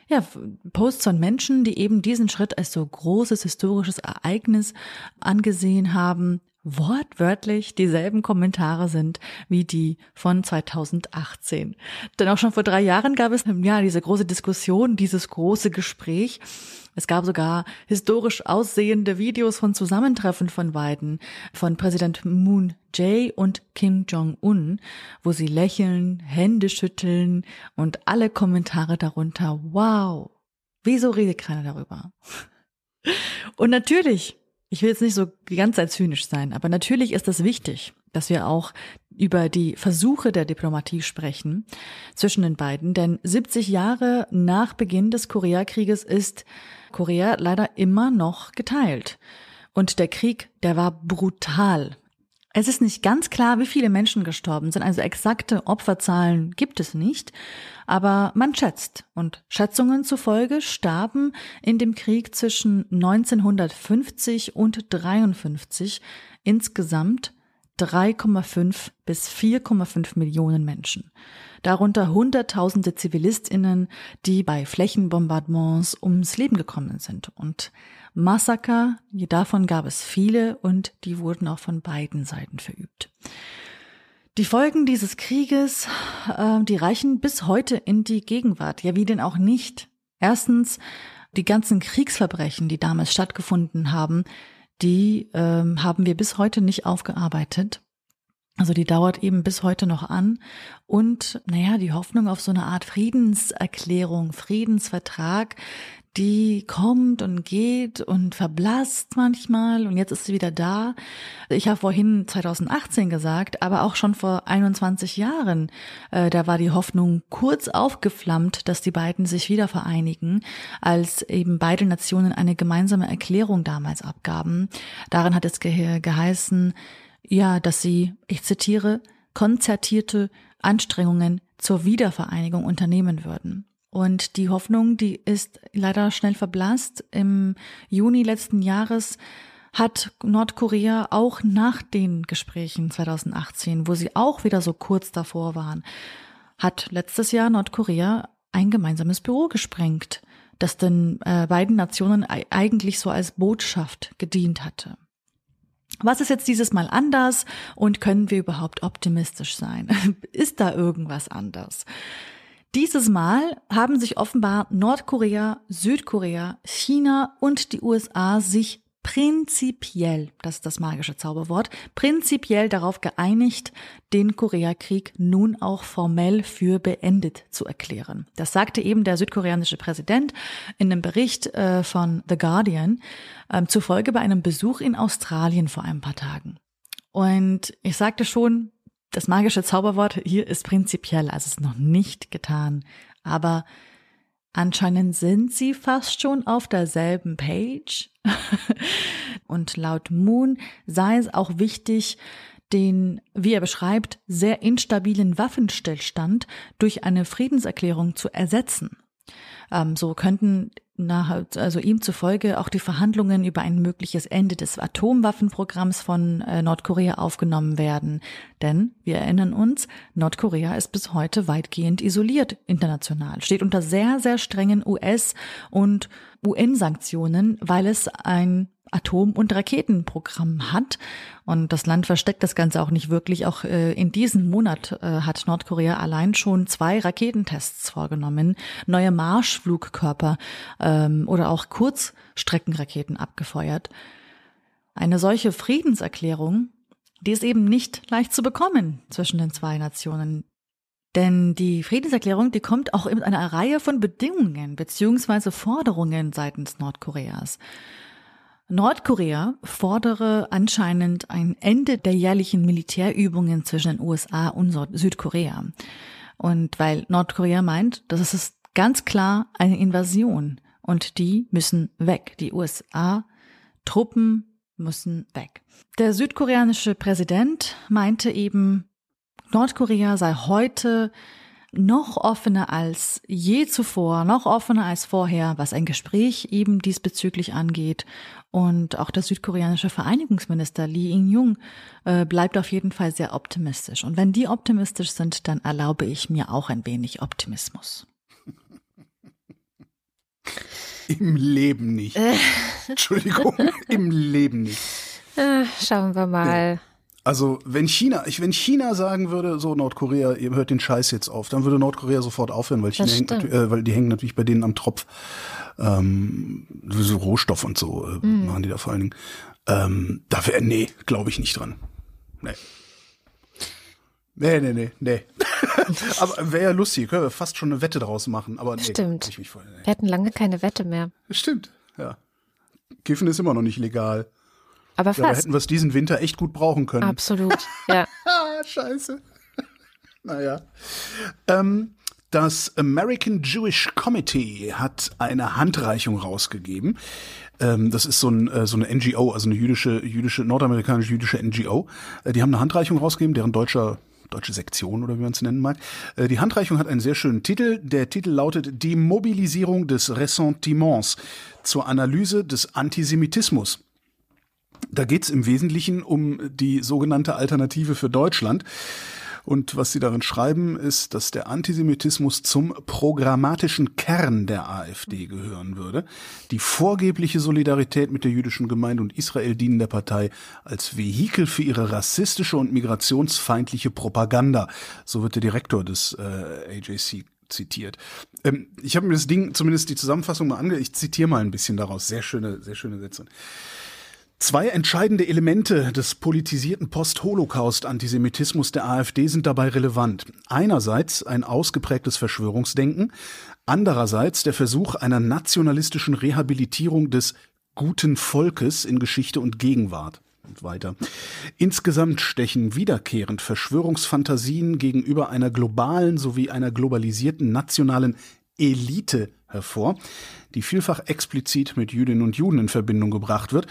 ja, Posts von Menschen, die eben diesen Schritt als so großes historisches Ereignis angesehen haben, wortwörtlich dieselben Kommentare sind wie die von 2018. Denn auch schon vor drei Jahren gab es ja diese große Diskussion, dieses große Gespräch. Es gab sogar historisch aussehende Videos von Zusammentreffen von beiden, von Präsident Moon Jae und Kim Jong-un, wo sie lächeln, Hände schütteln und alle Kommentare darunter, wow, wieso redet keiner darüber? Und natürlich ich will jetzt nicht so die ganze Zeit zynisch sein, aber natürlich ist es wichtig, dass wir auch über die Versuche der Diplomatie sprechen zwischen den beiden, denn 70 Jahre nach Beginn des Koreakrieges ist Korea leider immer noch geteilt. Und der Krieg, der war brutal. Es ist nicht ganz klar, wie viele Menschen gestorben sind, also exakte Opferzahlen gibt es nicht, aber man schätzt. Und Schätzungen zufolge starben in dem Krieg zwischen 1950 und 53 insgesamt 3,5 bis 4,5 Millionen Menschen. Darunter Hunderttausende Zivilistinnen, die bei Flächenbombardements ums Leben gekommen sind. Und Massaker, davon gab es viele und die wurden auch von beiden Seiten verübt. Die Folgen dieses Krieges, äh, die reichen bis heute in die Gegenwart. Ja, wie denn auch nicht? Erstens, die ganzen Kriegsverbrechen, die damals stattgefunden haben, die ähm, haben wir bis heute nicht aufgearbeitet. Also die dauert eben bis heute noch an. Und naja, die Hoffnung auf so eine Art Friedenserklärung, Friedensvertrag, die kommt und geht und verblasst manchmal und jetzt ist sie wieder da. Ich habe vorhin 2018 gesagt, aber auch schon vor 21 Jahren, äh, da war die Hoffnung kurz aufgeflammt, dass die beiden sich wieder vereinigen, als eben beide Nationen eine gemeinsame Erklärung damals abgaben. Darin hat es ge geheißen, ja, dass sie, ich zitiere, konzertierte Anstrengungen zur Wiedervereinigung unternehmen würden. Und die Hoffnung, die ist leider schnell verblasst. Im Juni letzten Jahres hat Nordkorea auch nach den Gesprächen 2018, wo sie auch wieder so kurz davor waren, hat letztes Jahr Nordkorea ein gemeinsames Büro gesprengt, das den äh, beiden Nationen eigentlich so als Botschaft gedient hatte. Was ist jetzt dieses Mal anders und können wir überhaupt optimistisch sein? ist da irgendwas anders? Dieses Mal haben sich offenbar Nordkorea, Südkorea, China und die USA sich prinzipiell, das ist das magische Zauberwort, prinzipiell darauf geeinigt, den Koreakrieg nun auch formell für beendet zu erklären. Das sagte eben der südkoreanische Präsident in einem Bericht äh, von The Guardian äh, zufolge bei einem Besuch in Australien vor ein paar Tagen. Und ich sagte schon, das magische Zauberwort hier ist prinzipiell, also ist noch nicht getan, aber anscheinend sind sie fast schon auf derselben Page. Und laut Moon sei es auch wichtig, den, wie er beschreibt, sehr instabilen Waffenstillstand durch eine Friedenserklärung zu ersetzen. Ähm, so könnten nach, also ihm zufolge auch die Verhandlungen über ein mögliches Ende des Atomwaffenprogramms von äh, Nordkorea aufgenommen werden. Denn, wir erinnern uns, Nordkorea ist bis heute weitgehend isoliert international, steht unter sehr, sehr strengen US- und UN-Sanktionen, weil es ein Atom- und Raketenprogramm hat. Und das Land versteckt das Ganze auch nicht wirklich. Auch äh, in diesem Monat äh, hat Nordkorea allein schon zwei Raketentests vorgenommen, neue Marschflugkörper ähm, oder auch Kurzstreckenraketen abgefeuert. Eine solche Friedenserklärung, die ist eben nicht leicht zu bekommen zwischen den zwei Nationen. Denn die Friedenserklärung, die kommt auch mit einer Reihe von Bedingungen beziehungsweise Forderungen seitens Nordkoreas. Nordkorea fordere anscheinend ein Ende der jährlichen Militärübungen zwischen den USA und Südkorea. Und weil Nordkorea meint, das ist ganz klar eine Invasion und die müssen weg. Die USA Truppen müssen weg. Der südkoreanische Präsident meinte eben, Nordkorea sei heute noch offener als je zuvor, noch offener als vorher, was ein Gespräch eben diesbezüglich angeht. Und auch der südkoreanische Vereinigungsminister Lee In-jung äh, bleibt auf jeden Fall sehr optimistisch. Und wenn die optimistisch sind, dann erlaube ich mir auch ein wenig Optimismus.
Im Leben nicht. Entschuldigung, im Leben nicht.
Äh, schauen wir mal.
Also, wenn China, ich, wenn China sagen würde, so Nordkorea, ihr hört den Scheiß jetzt auf, dann würde Nordkorea sofort aufhören, weil China hängt, äh, weil die hängen natürlich bei denen am Tropf. Ähm, so Rohstoff und so äh,
Mhm.
machen die da vor allen Dingen. Ähm, da wäre, nee, glaube ich nicht dran. Nee. Nee, nee, nee, nee. aber wäre ja lustig, können wir fast schon eine Wette draus machen, aber nee.
Stimmt.
Ich mich voll, nee.
Wir hatten lange keine Wette mehr.
Stimmt, ja. Kiffen ist immer noch nicht legal.
Aber fast.
hätten wir es diesen Winter echt gut brauchen können.
Absolut. Ja.
Ah, scheiße. naja. Ähm, das American Jewish Committee hat eine Handreichung rausgegeben. Ähm, das ist so, ein, äh, so eine NGO, also eine jüdische, jüdische, nordamerikanische jüdische NGO. Äh, die haben eine Handreichung rausgegeben, deren deutscher deutsche Sektion oder wie man es nennen mag. Äh, Die Handreichung hat einen sehr schönen Titel. Der Titel lautet Die Mobilisierung des Ressentiments zur Analyse des Antisemitismus. Da geht's im Wesentlichen um die sogenannte Alternative für Deutschland. Und was sie darin schreiben, ist, dass der Antisemitismus zum programmatischen Kern der AfD gehören würde. Die vorgebliche Solidarität mit der jüdischen Gemeinde und Israel dienen der Partei als Vehikel für ihre rassistische und migrationsfeindliche Propaganda. So wird der Direktor des äh, AJC zitiert. Ähm, ich habe mir das Ding, zumindest die Zusammenfassung mal ange... Ich zitiere mal ein bisschen daraus. Sehr schöne, sehr schöne Sätze. Zwei entscheidende Elemente des politisierten Post-Holocaust-Antisemitismus der AfD sind dabei relevant. Einerseits ein ausgeprägtes Verschwörungsdenken, andererseits der Versuch einer nationalistischen Rehabilitierung des guten Volkes in Geschichte und Gegenwart. Und weiter. Insgesamt stechen wiederkehrend Verschwörungsfantasien gegenüber einer globalen sowie einer globalisierten nationalen Elite hervor, die vielfach explizit mit Jüdinnen und Juden in Verbindung gebracht wird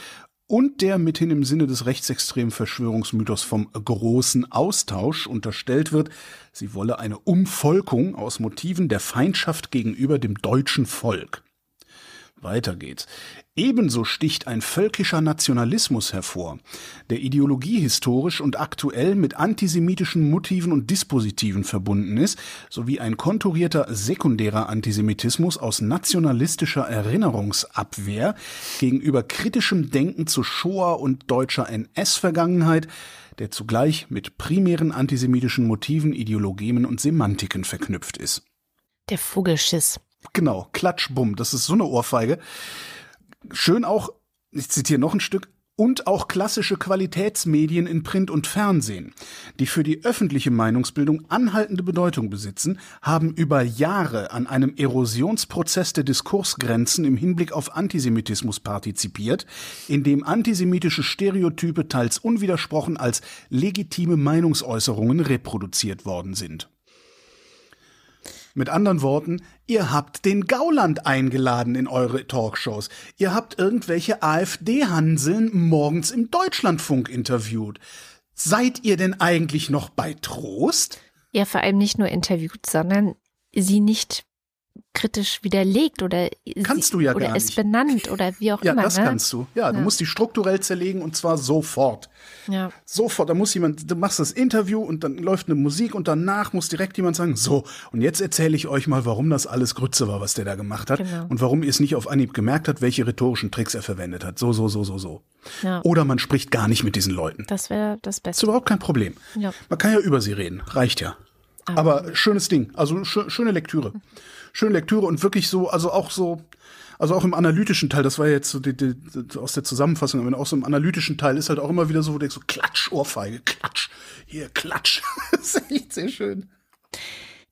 und der mithin im Sinne des rechtsextremen Verschwörungsmythos vom großen Austausch unterstellt wird, sie wolle eine Umvolkung aus Motiven der Feindschaft gegenüber dem deutschen Volk. Weiter geht's. Ebenso sticht ein völkischer Nationalismus hervor, der ideologiehistorisch und aktuell mit antisemitischen Motiven und Dispositiven verbunden ist, sowie ein konturierter sekundärer Antisemitismus aus nationalistischer Erinnerungsabwehr gegenüber kritischem Denken zu Shoah und deutscher NS-Vergangenheit, der zugleich mit primären antisemitischen Motiven, Ideologien und Semantiken verknüpft ist.
Der Vogelschiss.
Genau, Klatschbumm, das ist so eine Ohrfeige. Schön auch, ich zitiere noch ein Stück, und auch klassische Qualitätsmedien in Print und Fernsehen, die für die öffentliche Meinungsbildung anhaltende Bedeutung besitzen, haben über Jahre an einem Erosionsprozess der Diskursgrenzen im Hinblick auf Antisemitismus partizipiert, in dem antisemitische Stereotype teils unwidersprochen als legitime Meinungsäußerungen reproduziert worden sind. Mit anderen Worten, ihr habt den Gauland eingeladen in eure Talkshows. Ihr habt irgendwelche AfD-Hanseln morgens im Deutschlandfunk interviewt. Seid ihr denn eigentlich noch bei Trost?
Ja, vor allem nicht nur interviewt, sondern sie nicht kritisch widerlegt oder
Kannst du ja
oder
gar
es
nicht.
benannt oder wie auch
Ja,
immer.
das
ne?
kannst du. Ja, du
Ja.
musst die strukturell zerlegen und zwar sofort.
Ja.
Sofort, da muss jemand, du machst das Interview und dann läuft eine Musik und danach muss direkt jemand sagen, so, und jetzt erzähle ich euch mal, warum das alles Grütze war, was der da gemacht hat
Genau.
und warum ihr es nicht auf Anhieb gemerkt habt, welche rhetorischen Tricks er verwendet hat. So, so, so, so, so.
Ja.
Oder man spricht gar nicht mit diesen Leuten.
Das wäre das
Ist
Beste.
überhaupt kein Problem.
Ja.
Man kann ja über sie reden, reicht ja. Aber schönes Ding, also schö schöne Lektüre. Schöne Lektüre und wirklich so, also auch so, also auch im analytischen Teil, das war ja jetzt so die, die, aus der Zusammenfassung, aber auch so im analytischen Teil ist halt auch immer wieder so, wo du denkst so, Klatsch, Ohrfeige, Klatsch, hier, Klatsch. das ist echt sehr schön.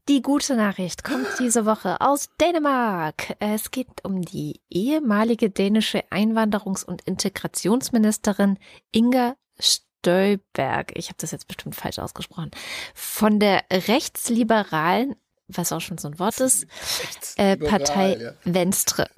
Die gute Nachricht kommt diese Woche aus Dänemark. Es geht um die ehemalige dänische Einwanderungs- und Integrationsministerin Inga Støjberg. Ich habe das jetzt bestimmt falsch ausgesprochen. Von der rechtsliberalen, was auch schon so ein Wort ist, äh, Partei
ja.
Venstre.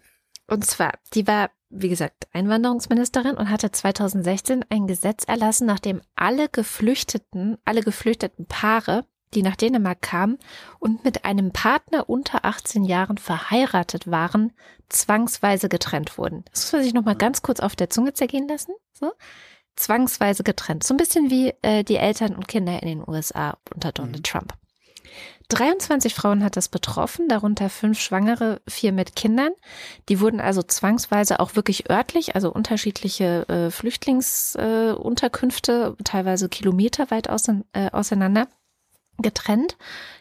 Und zwar, die war, wie gesagt, Einwanderungsministerin und hatte 2016 ein Gesetz erlassen, nachdem alle Geflüchteten, alle geflüchteten Paare, die nach Dänemark kamen und mit einem Partner unter 18 Jahren verheiratet waren, zwangsweise getrennt wurden. Das muss man sich nochmal ganz kurz auf der Zunge zergehen lassen. So. Zwangsweise getrennt. So ein bisschen wie äh, die Eltern und Kinder in den USA unter Donald Trump. 23 Frauen hat das betroffen, darunter fünf Schwangere, vier mit Kindern. Die wurden also zwangsweise auch wirklich örtlich, also unterschiedliche äh, Flüchtlingsunterkünfte, äh, teilweise kilometerweit ausein, äh, auseinander getrennt.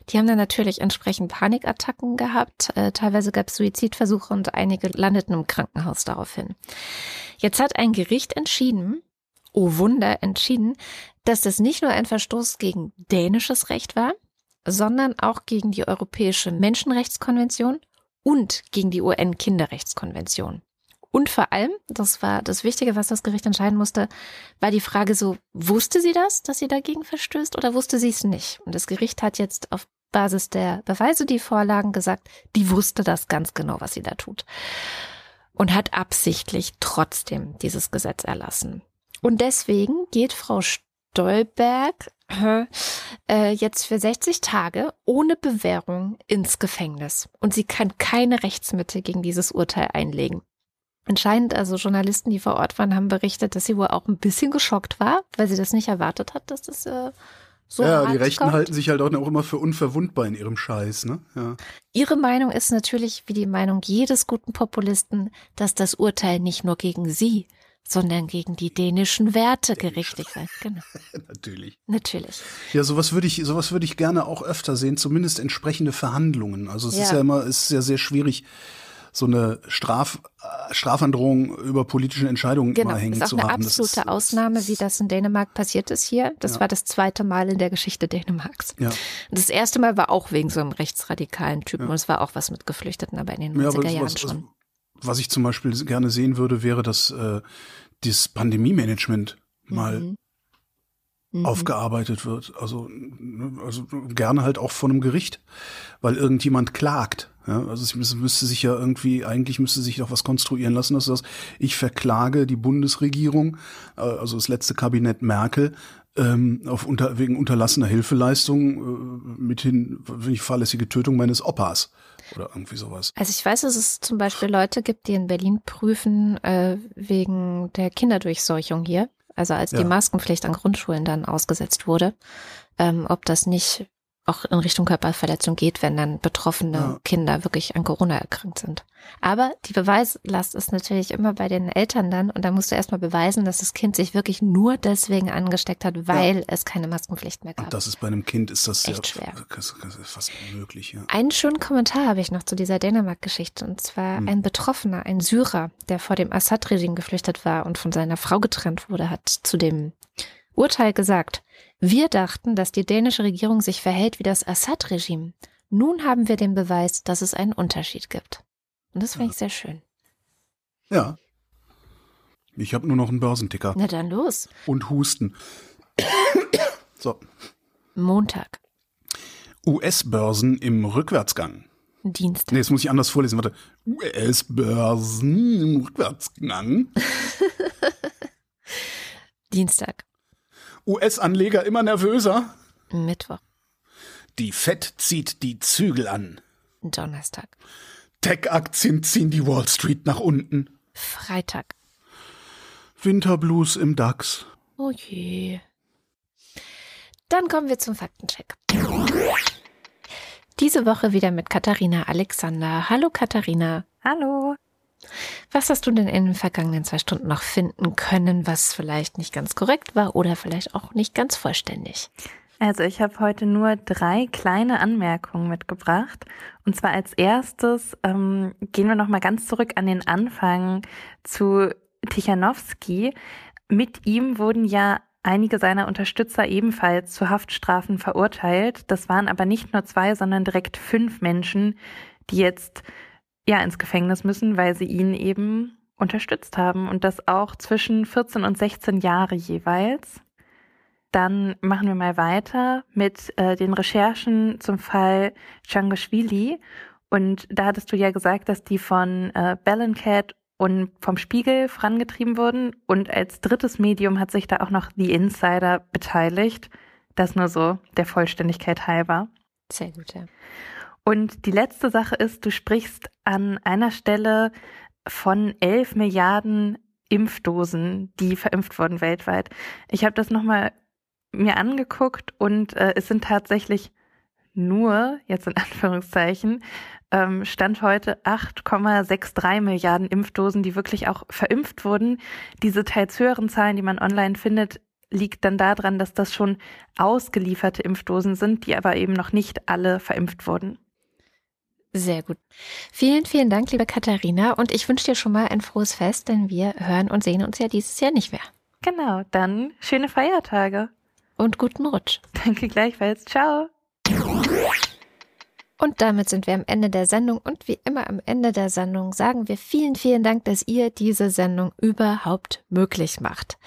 Die haben dann natürlich entsprechend Panikattacken gehabt. Äh, teilweise gab es Suizidversuche und einige landeten im Krankenhaus daraufhin. Jetzt hat ein Gericht entschieden, oh Wunder, entschieden, dass das nicht nur ein Verstoß gegen dänisches Recht war, sondern auch gegen die Europäische Menschenrechtskonvention und gegen die UN-Kinderrechtskonvention. Und vor allem, das war das Wichtige, was das Gericht entscheiden musste, war die Frage so, wusste sie das, dass sie dagegen verstößt oder wusste sie es nicht? Und das Gericht hat jetzt auf Basis der Beweise, die vorlagen, gesagt, die wusste das ganz genau, was sie da tut. Und hat absichtlich trotzdem dieses Gesetz erlassen. Und deswegen geht Frau Stolberg äh, jetzt für 60 Tage ohne Bewährung ins Gefängnis. Und sie kann keine Rechtsmittel gegen dieses Urteil einlegen. Anscheinend also Journalisten, die vor Ort waren, haben berichtet, dass sie wohl auch ein bisschen geschockt war, weil sie das nicht erwartet hat, dass das äh, so
Ja, die Rechten
kommt.
halten sich halt auch immer für unverwundbar in ihrem Scheiß, ne? Ja.
Ihre Meinung ist natürlich wie die Meinung jedes guten Populisten, dass das Urteil nicht nur gegen sie, sondern gegen die dänischen Werte gerichtet sei. Genau.
Natürlich.
Natürlich.
Ja, sowas würde ich, sowas würde ich gerne auch öfter sehen, zumindest entsprechende Verhandlungen. Also es ist
Ja.
ja immer, es ist ja sehr schwierig, so eine Straf, äh, Strafandrohung über politische Entscheidungen
Genau.
immer hängen
Ist auch
zu
eine
haben. Das
absolute
ist-
Ausnahme, wie das in Dänemark passiert ist hier. Das
Ja.
war das zweite Mal in der Geschichte Dänemarks.
Ja.
Das erste Mal war auch wegen so einem rechtsradikalen Typen
Ja.
und es war auch was mit Geflüchteten, aber in den
Ja,
90er
aber
Jahren schon.
Was ich zum Beispiel gerne sehen würde, wäre, dass äh, dieses Pandemie-Management mal
Mhm. Mhm.
aufgearbeitet wird. Also, ne, also gerne halt auch von einem Gericht, weil irgendjemand klagt. Ja, also es müsste, sich ja irgendwie, eigentlich müsste sich doch was konstruieren lassen, dass das, ich verklage die Bundesregierung, äh, also das letzte Kabinett Merkel, ähm, auf unter, wegen unterlassener Hilfeleistung äh, mithin die fahrlässige Tötung meines Opas oder irgendwie sowas.
Also ich weiß, dass es zum Beispiel Leute gibt, die in Berlin prüfen äh, wegen der Kinderdurchseuchung hier. Also als
Ja.
die Maskenpflicht an Grundschulen dann ausgesetzt wurde, ähm, ob das nicht auch in Richtung Körperverletzung geht, wenn dann betroffene
Ja.
Kinder wirklich an Corona erkrankt sind. Aber die Beweislast ist natürlich immer bei den Eltern dann und da musst du erstmal beweisen, dass das Kind sich wirklich nur deswegen angesteckt hat, weil es keine Maskenpflicht mehr gab.
Und das ist bei einem Kind ist das
Echt
ja
schwer.
Fast unmöglich, ja.
Einen schönen Kommentar habe ich noch zu dieser Dänemark-Geschichte. Und zwar
Hm.
ein Betroffener, ein Syrer, der vor dem Assad-Regime geflüchtet war und von seiner Frau getrennt wurde, hat zu dem Urteil gesagt, wir dachten, dass die dänische Regierung sich verhält wie das Assad-Regime. Nun haben wir den Beweis, dass es einen Unterschied gibt. Und das finde
Ja.
ich sehr schön.
Ja. Ich habe nur noch einen Börsenticker
Na dann los.
und Husten. So.
Montag,
US-Börsen im Rückwärtsgang.
Dienstag.
Nee, jetzt muss ich anders vorlesen. Warte. US-Börsen im Rückwärtsgang.
Dienstag,
US-Anleger immer nervöser.
Mittwoch,
Die Fed zieht die Zügel an.
Donnerstag,
Tech-Aktien ziehen die Wall Street nach unten.
Freitag.
Winterblues im DAX.
Oh je. Dann kommen wir zum Faktencheck. Diese Woche wieder mit Katharina Alexander. Hallo Katharina.
Hallo.
Was hast du denn in den vergangenen zwei Stunden noch finden können, was vielleicht nicht ganz korrekt war oder vielleicht auch nicht ganz vollständig?
Also ich habe heute nur drei kleine Anmerkungen mitgebracht. Und zwar als erstes ähm, gehen wir nochmal ganz zurück an den Anfang zu Tichanowski. Mit ihm wurden ja einige seiner Unterstützer ebenfalls zu Haftstrafen verurteilt. Das waren aber nicht nur zwei, sondern direkt fünf Menschen, die jetzt ja ins Gefängnis müssen, weil sie ihn eben unterstützt haben und das auch zwischen 14 und 16 Jahre jeweils. Dann machen wir mal weiter mit äh, den Recherchen zum Fall Changoshvili. Und da hattest du ja gesagt, dass die von äh, Bellingcat und vom Spiegel vorangetrieben wurden. Und als drittes Medium hat sich da auch noch The Insider beteiligt. Das nur so der Vollständigkeit halber.
Sehr gut, ja.
Und die letzte Sache ist, du sprichst an einer Stelle von 11 Milliarden Impfdosen, die verimpft wurden weltweit. Ich habe das nochmal mir angeguckt und äh, es sind tatsächlich nur, jetzt in Anführungszeichen, ähm, Stand heute 8,63 Milliarden Impfdosen, die wirklich auch verimpft wurden. Diese teils höheren Zahlen, die man online findet, liegt dann daran, dass das schon ausgelieferte Impfdosen sind, die aber eben noch nicht alle verimpft wurden.
Sehr gut. Vielen, vielen Dank, liebe Katharina. Und ich wünsche dir schon mal ein frohes Fest, denn wir hören und sehen uns ja dieses Jahr nicht mehr.
Genau, dann schöne Feiertage.
Und guten Rutsch.
Danke gleichfalls. Ciao.
Und damit sind wir am Ende der Sendung. Und wie immer am Ende der Sendung sagen wir vielen, vielen Dank, dass ihr diese Sendung überhaupt möglich macht.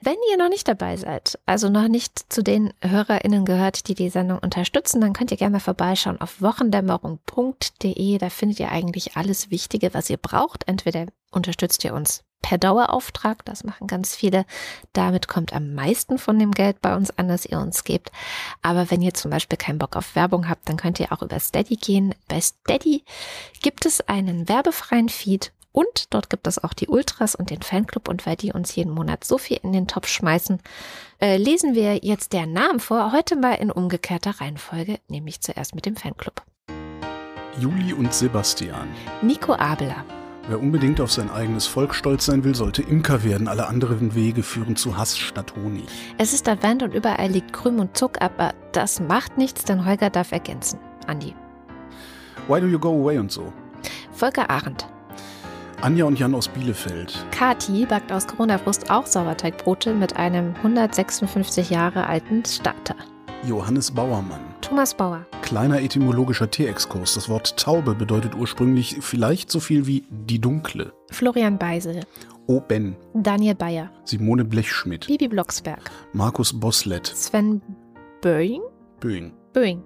Wenn ihr noch nicht dabei seid, also noch nicht zu den HörerInnen gehört, die die Sendung unterstützen, dann könnt ihr gerne mal vorbeischauen auf wochendämmerung.de. Da findet ihr eigentlich alles Wichtige, was ihr braucht. Entweder unterstützt ihr uns per Dauerauftrag. Das machen ganz viele. Damit kommt am meisten von dem Geld bei uns an, das ihr uns gebt. Aber wenn ihr zum Beispiel keinen Bock auf Werbung habt, dann könnt ihr auch über Steady gehen. Bei Steady gibt es einen werbefreien Feed und dort gibt es auch die Ultras und den Fanclub. Und weil die uns jeden Monat so viel in den Topf schmeißen, äh, lesen wir jetzt deren Namen vor. Heute mal in umgekehrter Reihenfolge, nämlich zuerst mit dem Fanclub.
Juli und Sebastian.
Nico Abela.
Wer unbedingt auf sein eigenes Volk stolz sein will, sollte Imker werden. Alle anderen Wege führen zu Hass statt Honig.
Es ist Advent und überall liegt Krüm und Zuck, aber das macht nichts, denn Holger darf ergänzen. Andi.
Why do you go away und so?
Volker Arendt.
Anja und Jan aus Bielefeld.
Kati backt aus Corona-Frust auch Sauerteigbrote mit einem 156 Jahre alten Starter.
Johannes Bauermann.
Thomas Bauer.
Kleiner etymologischer Tierexkurs. Das Wort Taube bedeutet ursprünglich vielleicht so viel wie die Dunkle.
Florian Beisel.
O. Ben.
Daniel Bayer.
Simone Blechschmidt.
Bibi Blocksberg.
Markus Boslett.
Sven Böing.
Böing.
Böing.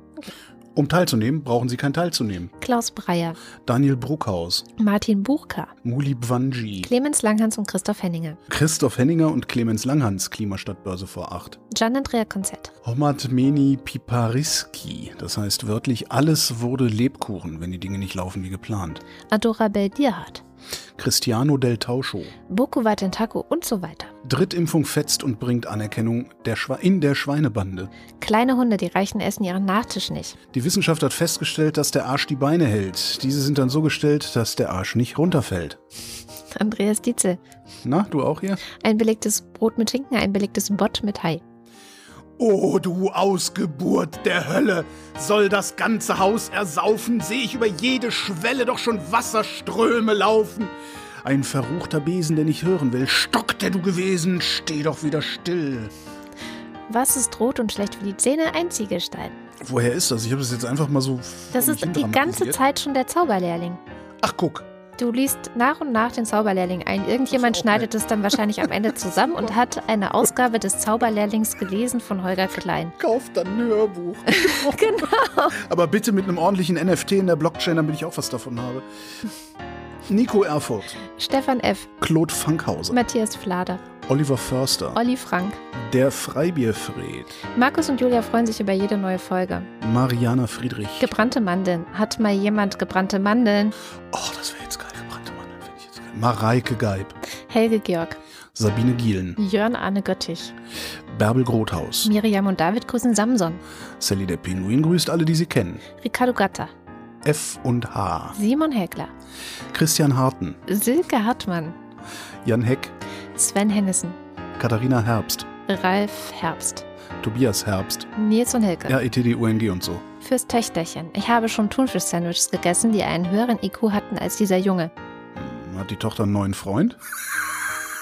Um teilzunehmen, brauchen Sie kein Teilzunehmen.
Klaus Breyer.
Daniel Bruckhaus.
Martin Buchka.
Muli Bwanji.
Clemens Langhans und Christoph Henninger.
Christoph Henninger und Clemens Langhans, Klimastadtbörse vor acht.
Gian Andrea Konzett.
Homat Meni Pipariski. Das heißt wörtlich, alles wurde Lebkuchen, wenn die Dinge nicht laufen wie geplant.
Adora Bel-Dierhardt.
Cristiano del Tauscho.
Boku Watentako und so weiter.
Drittimpfung fetzt und bringt Anerkennung der in der Schweinebande.
Kleine Hunde, die Reichen essen ihren Nachtisch nicht.
Die Wissenschaft hat festgestellt, dass der Arsch die Beine hält. Diese sind dann so gestellt, dass der Arsch nicht runterfällt.
Andreas Dietzel.
Na, du auch hier?
Ein belegtes Brot mit Schinken, ein belegtes Bott mit Hai.
Oh, du Ausgeburt der Hölle! Soll das ganze Haus ersaufen? Sehe ich über jede Schwelle doch schon Wasserströme laufen? Ein verruchter Besen, der nicht hören will. Stock, der du gewesen, steh doch wieder still.
Was ist rot und schlecht für die Zähne? Ein Ziegelstein.
Woher ist das? Ich habe das jetzt einfach mal so.
Das ist die ganze. Zeit schon der Zauberlehrling.
Ach, guck.
Du liest nach und nach den Zauberlehrling ein. Irgendjemand schneidet es dann wahrscheinlich am Ende zusammen und hat eine Ausgabe des Zauberlehrlings gelesen von Holger Klein.
Kauft dann ein Hörbuch.
Genau.
Aber bitte mit einem ordentlichen NFT in der Blockchain, damit ich auch was davon habe. Nico Erfurt,
Stefan F.,
Claude Fankhauser,
Matthias Flader,
Oliver Förster,
Olli Frank.
der Freibierfred,
Markus und Julia freuen sich über jede neue Folge.
Mariana Friedrich.
Gebrannte Mandeln. Hat mal jemand gebrannte Mandeln?
Oh, das wäre jetzt geil. Mareike Geib,
Helge Georg.
Sabine Gielen,
Jörn Arne Göttich.
Bärbel Grothaus,
Miriam und David grüßen Samson.
Sally der Pinguin grüßt alle, die sie kennen.
Ricardo Gatter.
F und H,
Simon Häkler.
Christian Harten,
Silke Hartmann.
Jan Heck,
Sven Hennissen.
Katharina Herbst,
Ralf Herbst.
Tobias Herbst,
Nils und Helge.
RETD UNG und so.
Fürs Töchterchen. Ich habe schon Thunfisch-Sandwiches gegessen, die einen höheren IQ hatten als dieser Junge.
Hat die Tochter einen neuen Freund?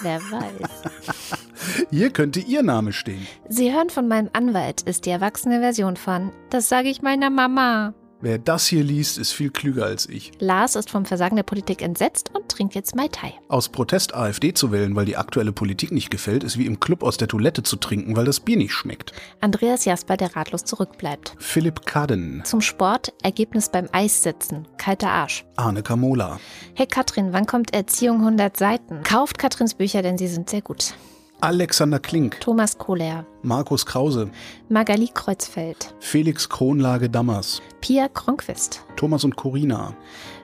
Wer weiß.
Hier könnte ihr Name stehen.
Sie hören von meinem Anwalt, ist die erwachsene Version von Das sage ich meiner Mama.
Wer das hier liest, ist viel klüger als ich.
Lars ist vom Versagen der Politik entsetzt und trinkt jetzt Mai Tai.
Aus Protest AfD zu wählen, weil die aktuelle Politik nicht gefällt, ist wie im Club aus der Toilette zu trinken, weil das Bier nicht schmeckt.
Andreas Jasper, der ratlos zurückbleibt.
Philipp Kaden,
Zum Sport, Ergebnis beim Eissitzen. Kalter Arsch.
Arne Kamola,
Hey Katrin, wann kommt Erziehung 100 Seiten? Kauft Katrins Bücher, denn sie sind sehr gut.
Alexander Klink,
Thomas Kohler.
Markus Krause,
Magali Kreuzfeld.
Felix Kronlage Dammers,
Pia Kronquist.
Thomas und Corina.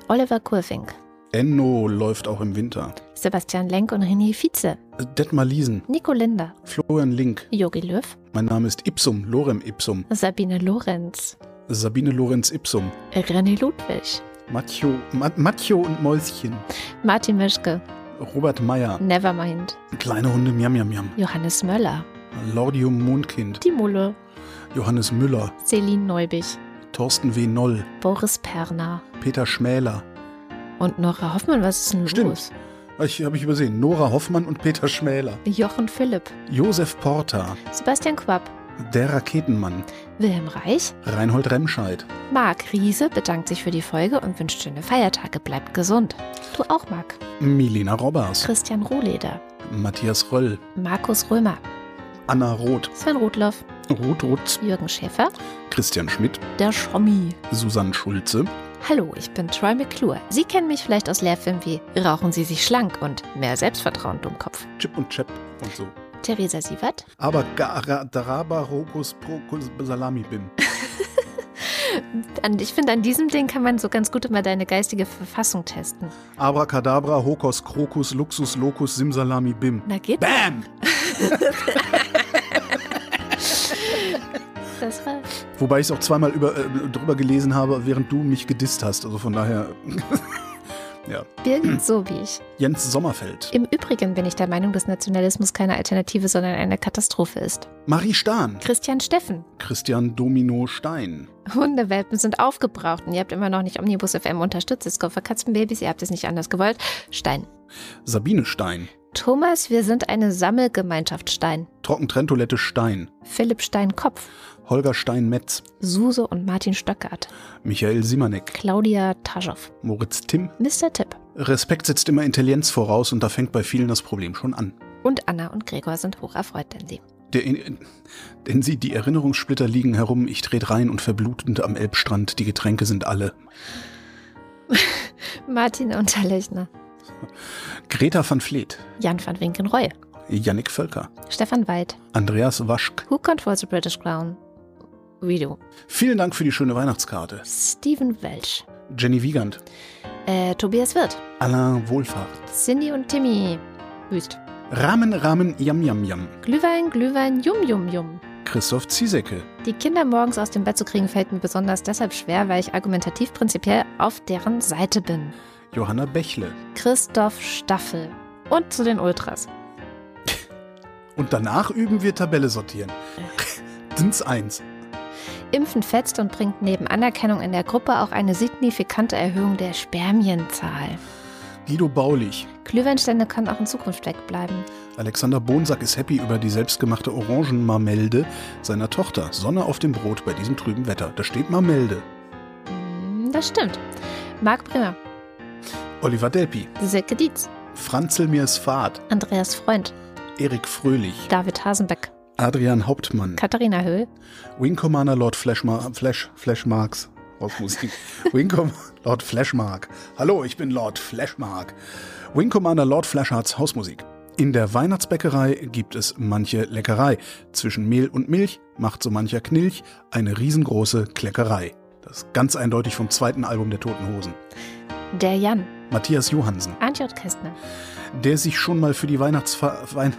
Oliver Kurfink.
Enno läuft auch im Winter.
Sebastian Lenk und René Vize.
Detmar Liesen,
Nico Linder.
Florian Link.
Jogi Löw.
Mein Name ist Ipsum, Lorem Ipsum.
Sabine Lorenz.
Sabine Lorenz Ipsum,
René Ludwig,
Matteo, Ma Matteo und Mäuschen,
Martin Mischke,
Robert Meyer,
Nevermind,
Kleine Hunde Miam Miam Miam,
Johannes Möller,
Lordium Mondkind,
Die Mulle,
Johannes Müller,
Celine Neubich,
Thorsten W. Noll,
Boris Perner.
Peter Schmäler.
und Nora Hoffmann. Was ist denn
Stimmt.
los?
Ich habe ich übersehen. Nora Hoffmann und Peter Schmäler.
Jochen Philipp,
Josef Porta,
Sebastian Quapp,
der Raketenmann,
Wilhelm Reich,
Reinhold Remscheid,
Marc Riese bedankt sich für die Folge und wünscht schöne Feiertage. Bleibt gesund. Du auch, Marc.
Milena Robbers,
Christian Rohleder,
Matthias Röll,
Markus Römer,
Anna Roth,
Sven Rudloff,
Ruth Rutz,
Jürgen Schäfer,
Christian Schmidt,
der Schommi.
Susanne Schulze,
Hallo, ich bin Troy McClure. Sie kennen mich vielleicht aus Lehrfilmen wie Rauchen Sie sich schlank und Mehr Selbstvertrauen, Dummkopf.
Chip und Chap und so.
Theresa Sievert,
Aber Gara- Daraba Rokus Prokus Salami Bim.
Ich finde, an diesem Ding kann man so ganz gut immer deine geistige Verfassung testen.
Abracadabra, Hokos, Krokus, Luxus, Locus, Simsalami Bim.
Na geht?
Bam!
Das war
Wobei ich es auch zweimal über, äh, drüber gelesen habe, während du mich gedisst hast. Also von daher. ja.
Birgit so wie ich.
Jens Sommerfeld.
Im Übrigen bin ich der Meinung, dass Nationalismus keine Alternative, sondern eine Katastrophe ist.
Marie Stahn.
Christian Steffen.
Christian Domino Stein.
Hundewelpen sind aufgebraucht und ihr habt immer noch nicht Omnibus FM unterstützt. Es kommt für Katzenbabys, ihr habt es nicht anders gewollt. Stein.
Sabine Stein.
Thomas, wir sind eine Sammelgemeinschaft Stein.
Trockentrenntoilette Stein.
Philipp Stein Kopf.
Holger Stein-Metz.
Suse und Martin Stöckert.
Michael Simanek.
Claudia Taschow.
Moritz Timm.
Mr. Tipp.
Respekt setzt immer Intelligenz voraus und da fängt bei vielen das Problem schon an.
Und Anna und Gregor sind hoch erfreut, denn sie.
Der, denn sie, die Erinnerungssplitter liegen herum, ich tret rein und verblutend am Elbstrand, die Getränke sind alle.
Martin Unterlechner.
Greta van Vleet.
Jan van Winkenreue.
Yannick Völker.
Stefan Weid.
Andreas Waschk.
Who controls the British Crown? We do.
Vielen Dank für die schöne Weihnachtskarte.
Stephen Welch.
Jenny Wiegand.
Äh, Tobias Wirth.
Alain Wohlfahrt.
Cindy und Timmy. Wüst.
Rahmen, Rahmen, Yam, Yam, Yam.
Glühwein, Glühwein, Yum, Yum, Yum.
Christoph Ziesecke.
Die Kinder morgens aus dem Bett zu kriegen, fällt mir besonders deshalb schwer, weil ich argumentativ prinzipiell auf deren Seite bin.
Johanna Bächle.
Christoph Staffel. Und zu den Ultras.
Und danach üben wir Tabelle sortieren. Dins 1.
Impfen fetzt und bringt neben Anerkennung in der Gruppe auch eine signifikante Erhöhung der Spermienzahl.
Guido Baulich.
Glühweinstände können auch in Zukunft wegbleiben.
Alexander Bonsack ist happy über die selbstgemachte Orangenmarmelde seiner Tochter. Sonne auf dem Brot bei diesem trüben Wetter. Da steht Marmelde.
Hm, Das stimmt. Marc Bremer,
Oliver Delpi.
Silke Dietz,
Franzel Mirs Fahrt.
Andreas Freund,
Erik Fröhlich.
David Hasenbeck,
Adrian Hauptmann.
Katharina Höhl,
Wing Commander Lord Flashmar Flash Flashmarks aus Musik. Wing Com Lord Flashmark. Hallo, ich bin Lord Flashmark. Wing Commander Lord Flashhards Hausmusik. In der Weihnachtsbäckerei gibt es manche Leckerei. Zwischen Mehl und Milch macht so mancher Knilch eine riesengroße Kleckerei. Das ist ganz eindeutig vom zweiten Album der Toten Hosen.
der Jan,
Matthias Johansen,
Antje Kästner,
der sich schon mal für die Weihnachtsfa Wein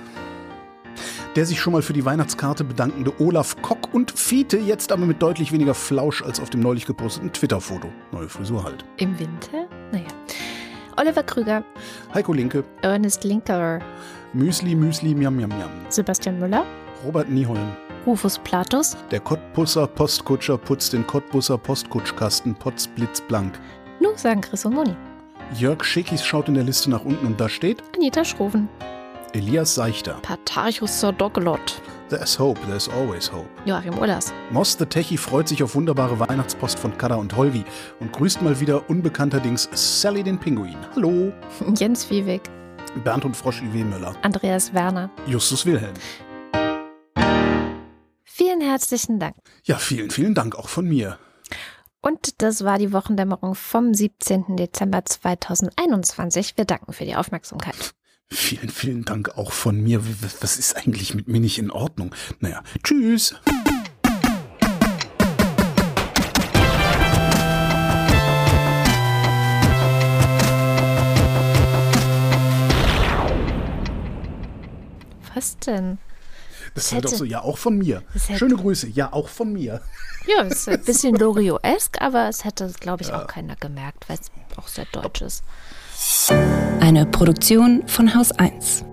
der sich schon mal für die Weihnachtskarte bedankende Olaf Kock und Fiete, jetzt aber mit deutlich weniger Flausch als auf dem neulich geposteten Twitter-Foto. Neue Frisur halt.
im Winter, naja. Oliver Krüger,
Heiko Linke,
Ernest Linker,
Müsli, Müsli, Miam, Miam, Miam.
Sebastian Müller,
Robert Nieholm,
Rufus Platus,
der Cottbusser Postkutscher putzt den Cottbusser Postkutschkasten potzblitzblank.
Nu sagen Chris und Moni,
Jörg Schickis schaut in der Liste nach unten und da steht
Anita Schroven,
Elias Seichter.
Patarchus Sordogelot,
There's hope, there's always hope.
Joachim Ullers,
Moss the Techie freut sich auf wunderbare Weihnachtspost von Kada und Holgi und grüßt mal wieder unbekannterdings Sally den Pinguin. Hallo.
Jens Wiewig,
Bernd und Frosch I.W. Müller.
Andreas Werner.
Justus Wilhelm.
Vielen herzlichen Dank.
Ja, vielen, vielen Dank auch von mir.
Und das war die Wochendämmerung vom 17. Dezember 2021. Wir danken für die Aufmerksamkeit.
Vielen, vielen Dank auch von mir. Was ist eigentlich mit mir nicht in Ordnung? Naja, tschüss.
Was denn?
Das ist halt auch so, ja, auch von mir. Schöne Grüße, ja, auch von mir.
Ja, es ist ein bisschen Lorio-esk, aber es hätte, glaube ich, auch keiner gemerkt, weil es auch sehr deutsch ist.
Eine Produktion von Haus 1.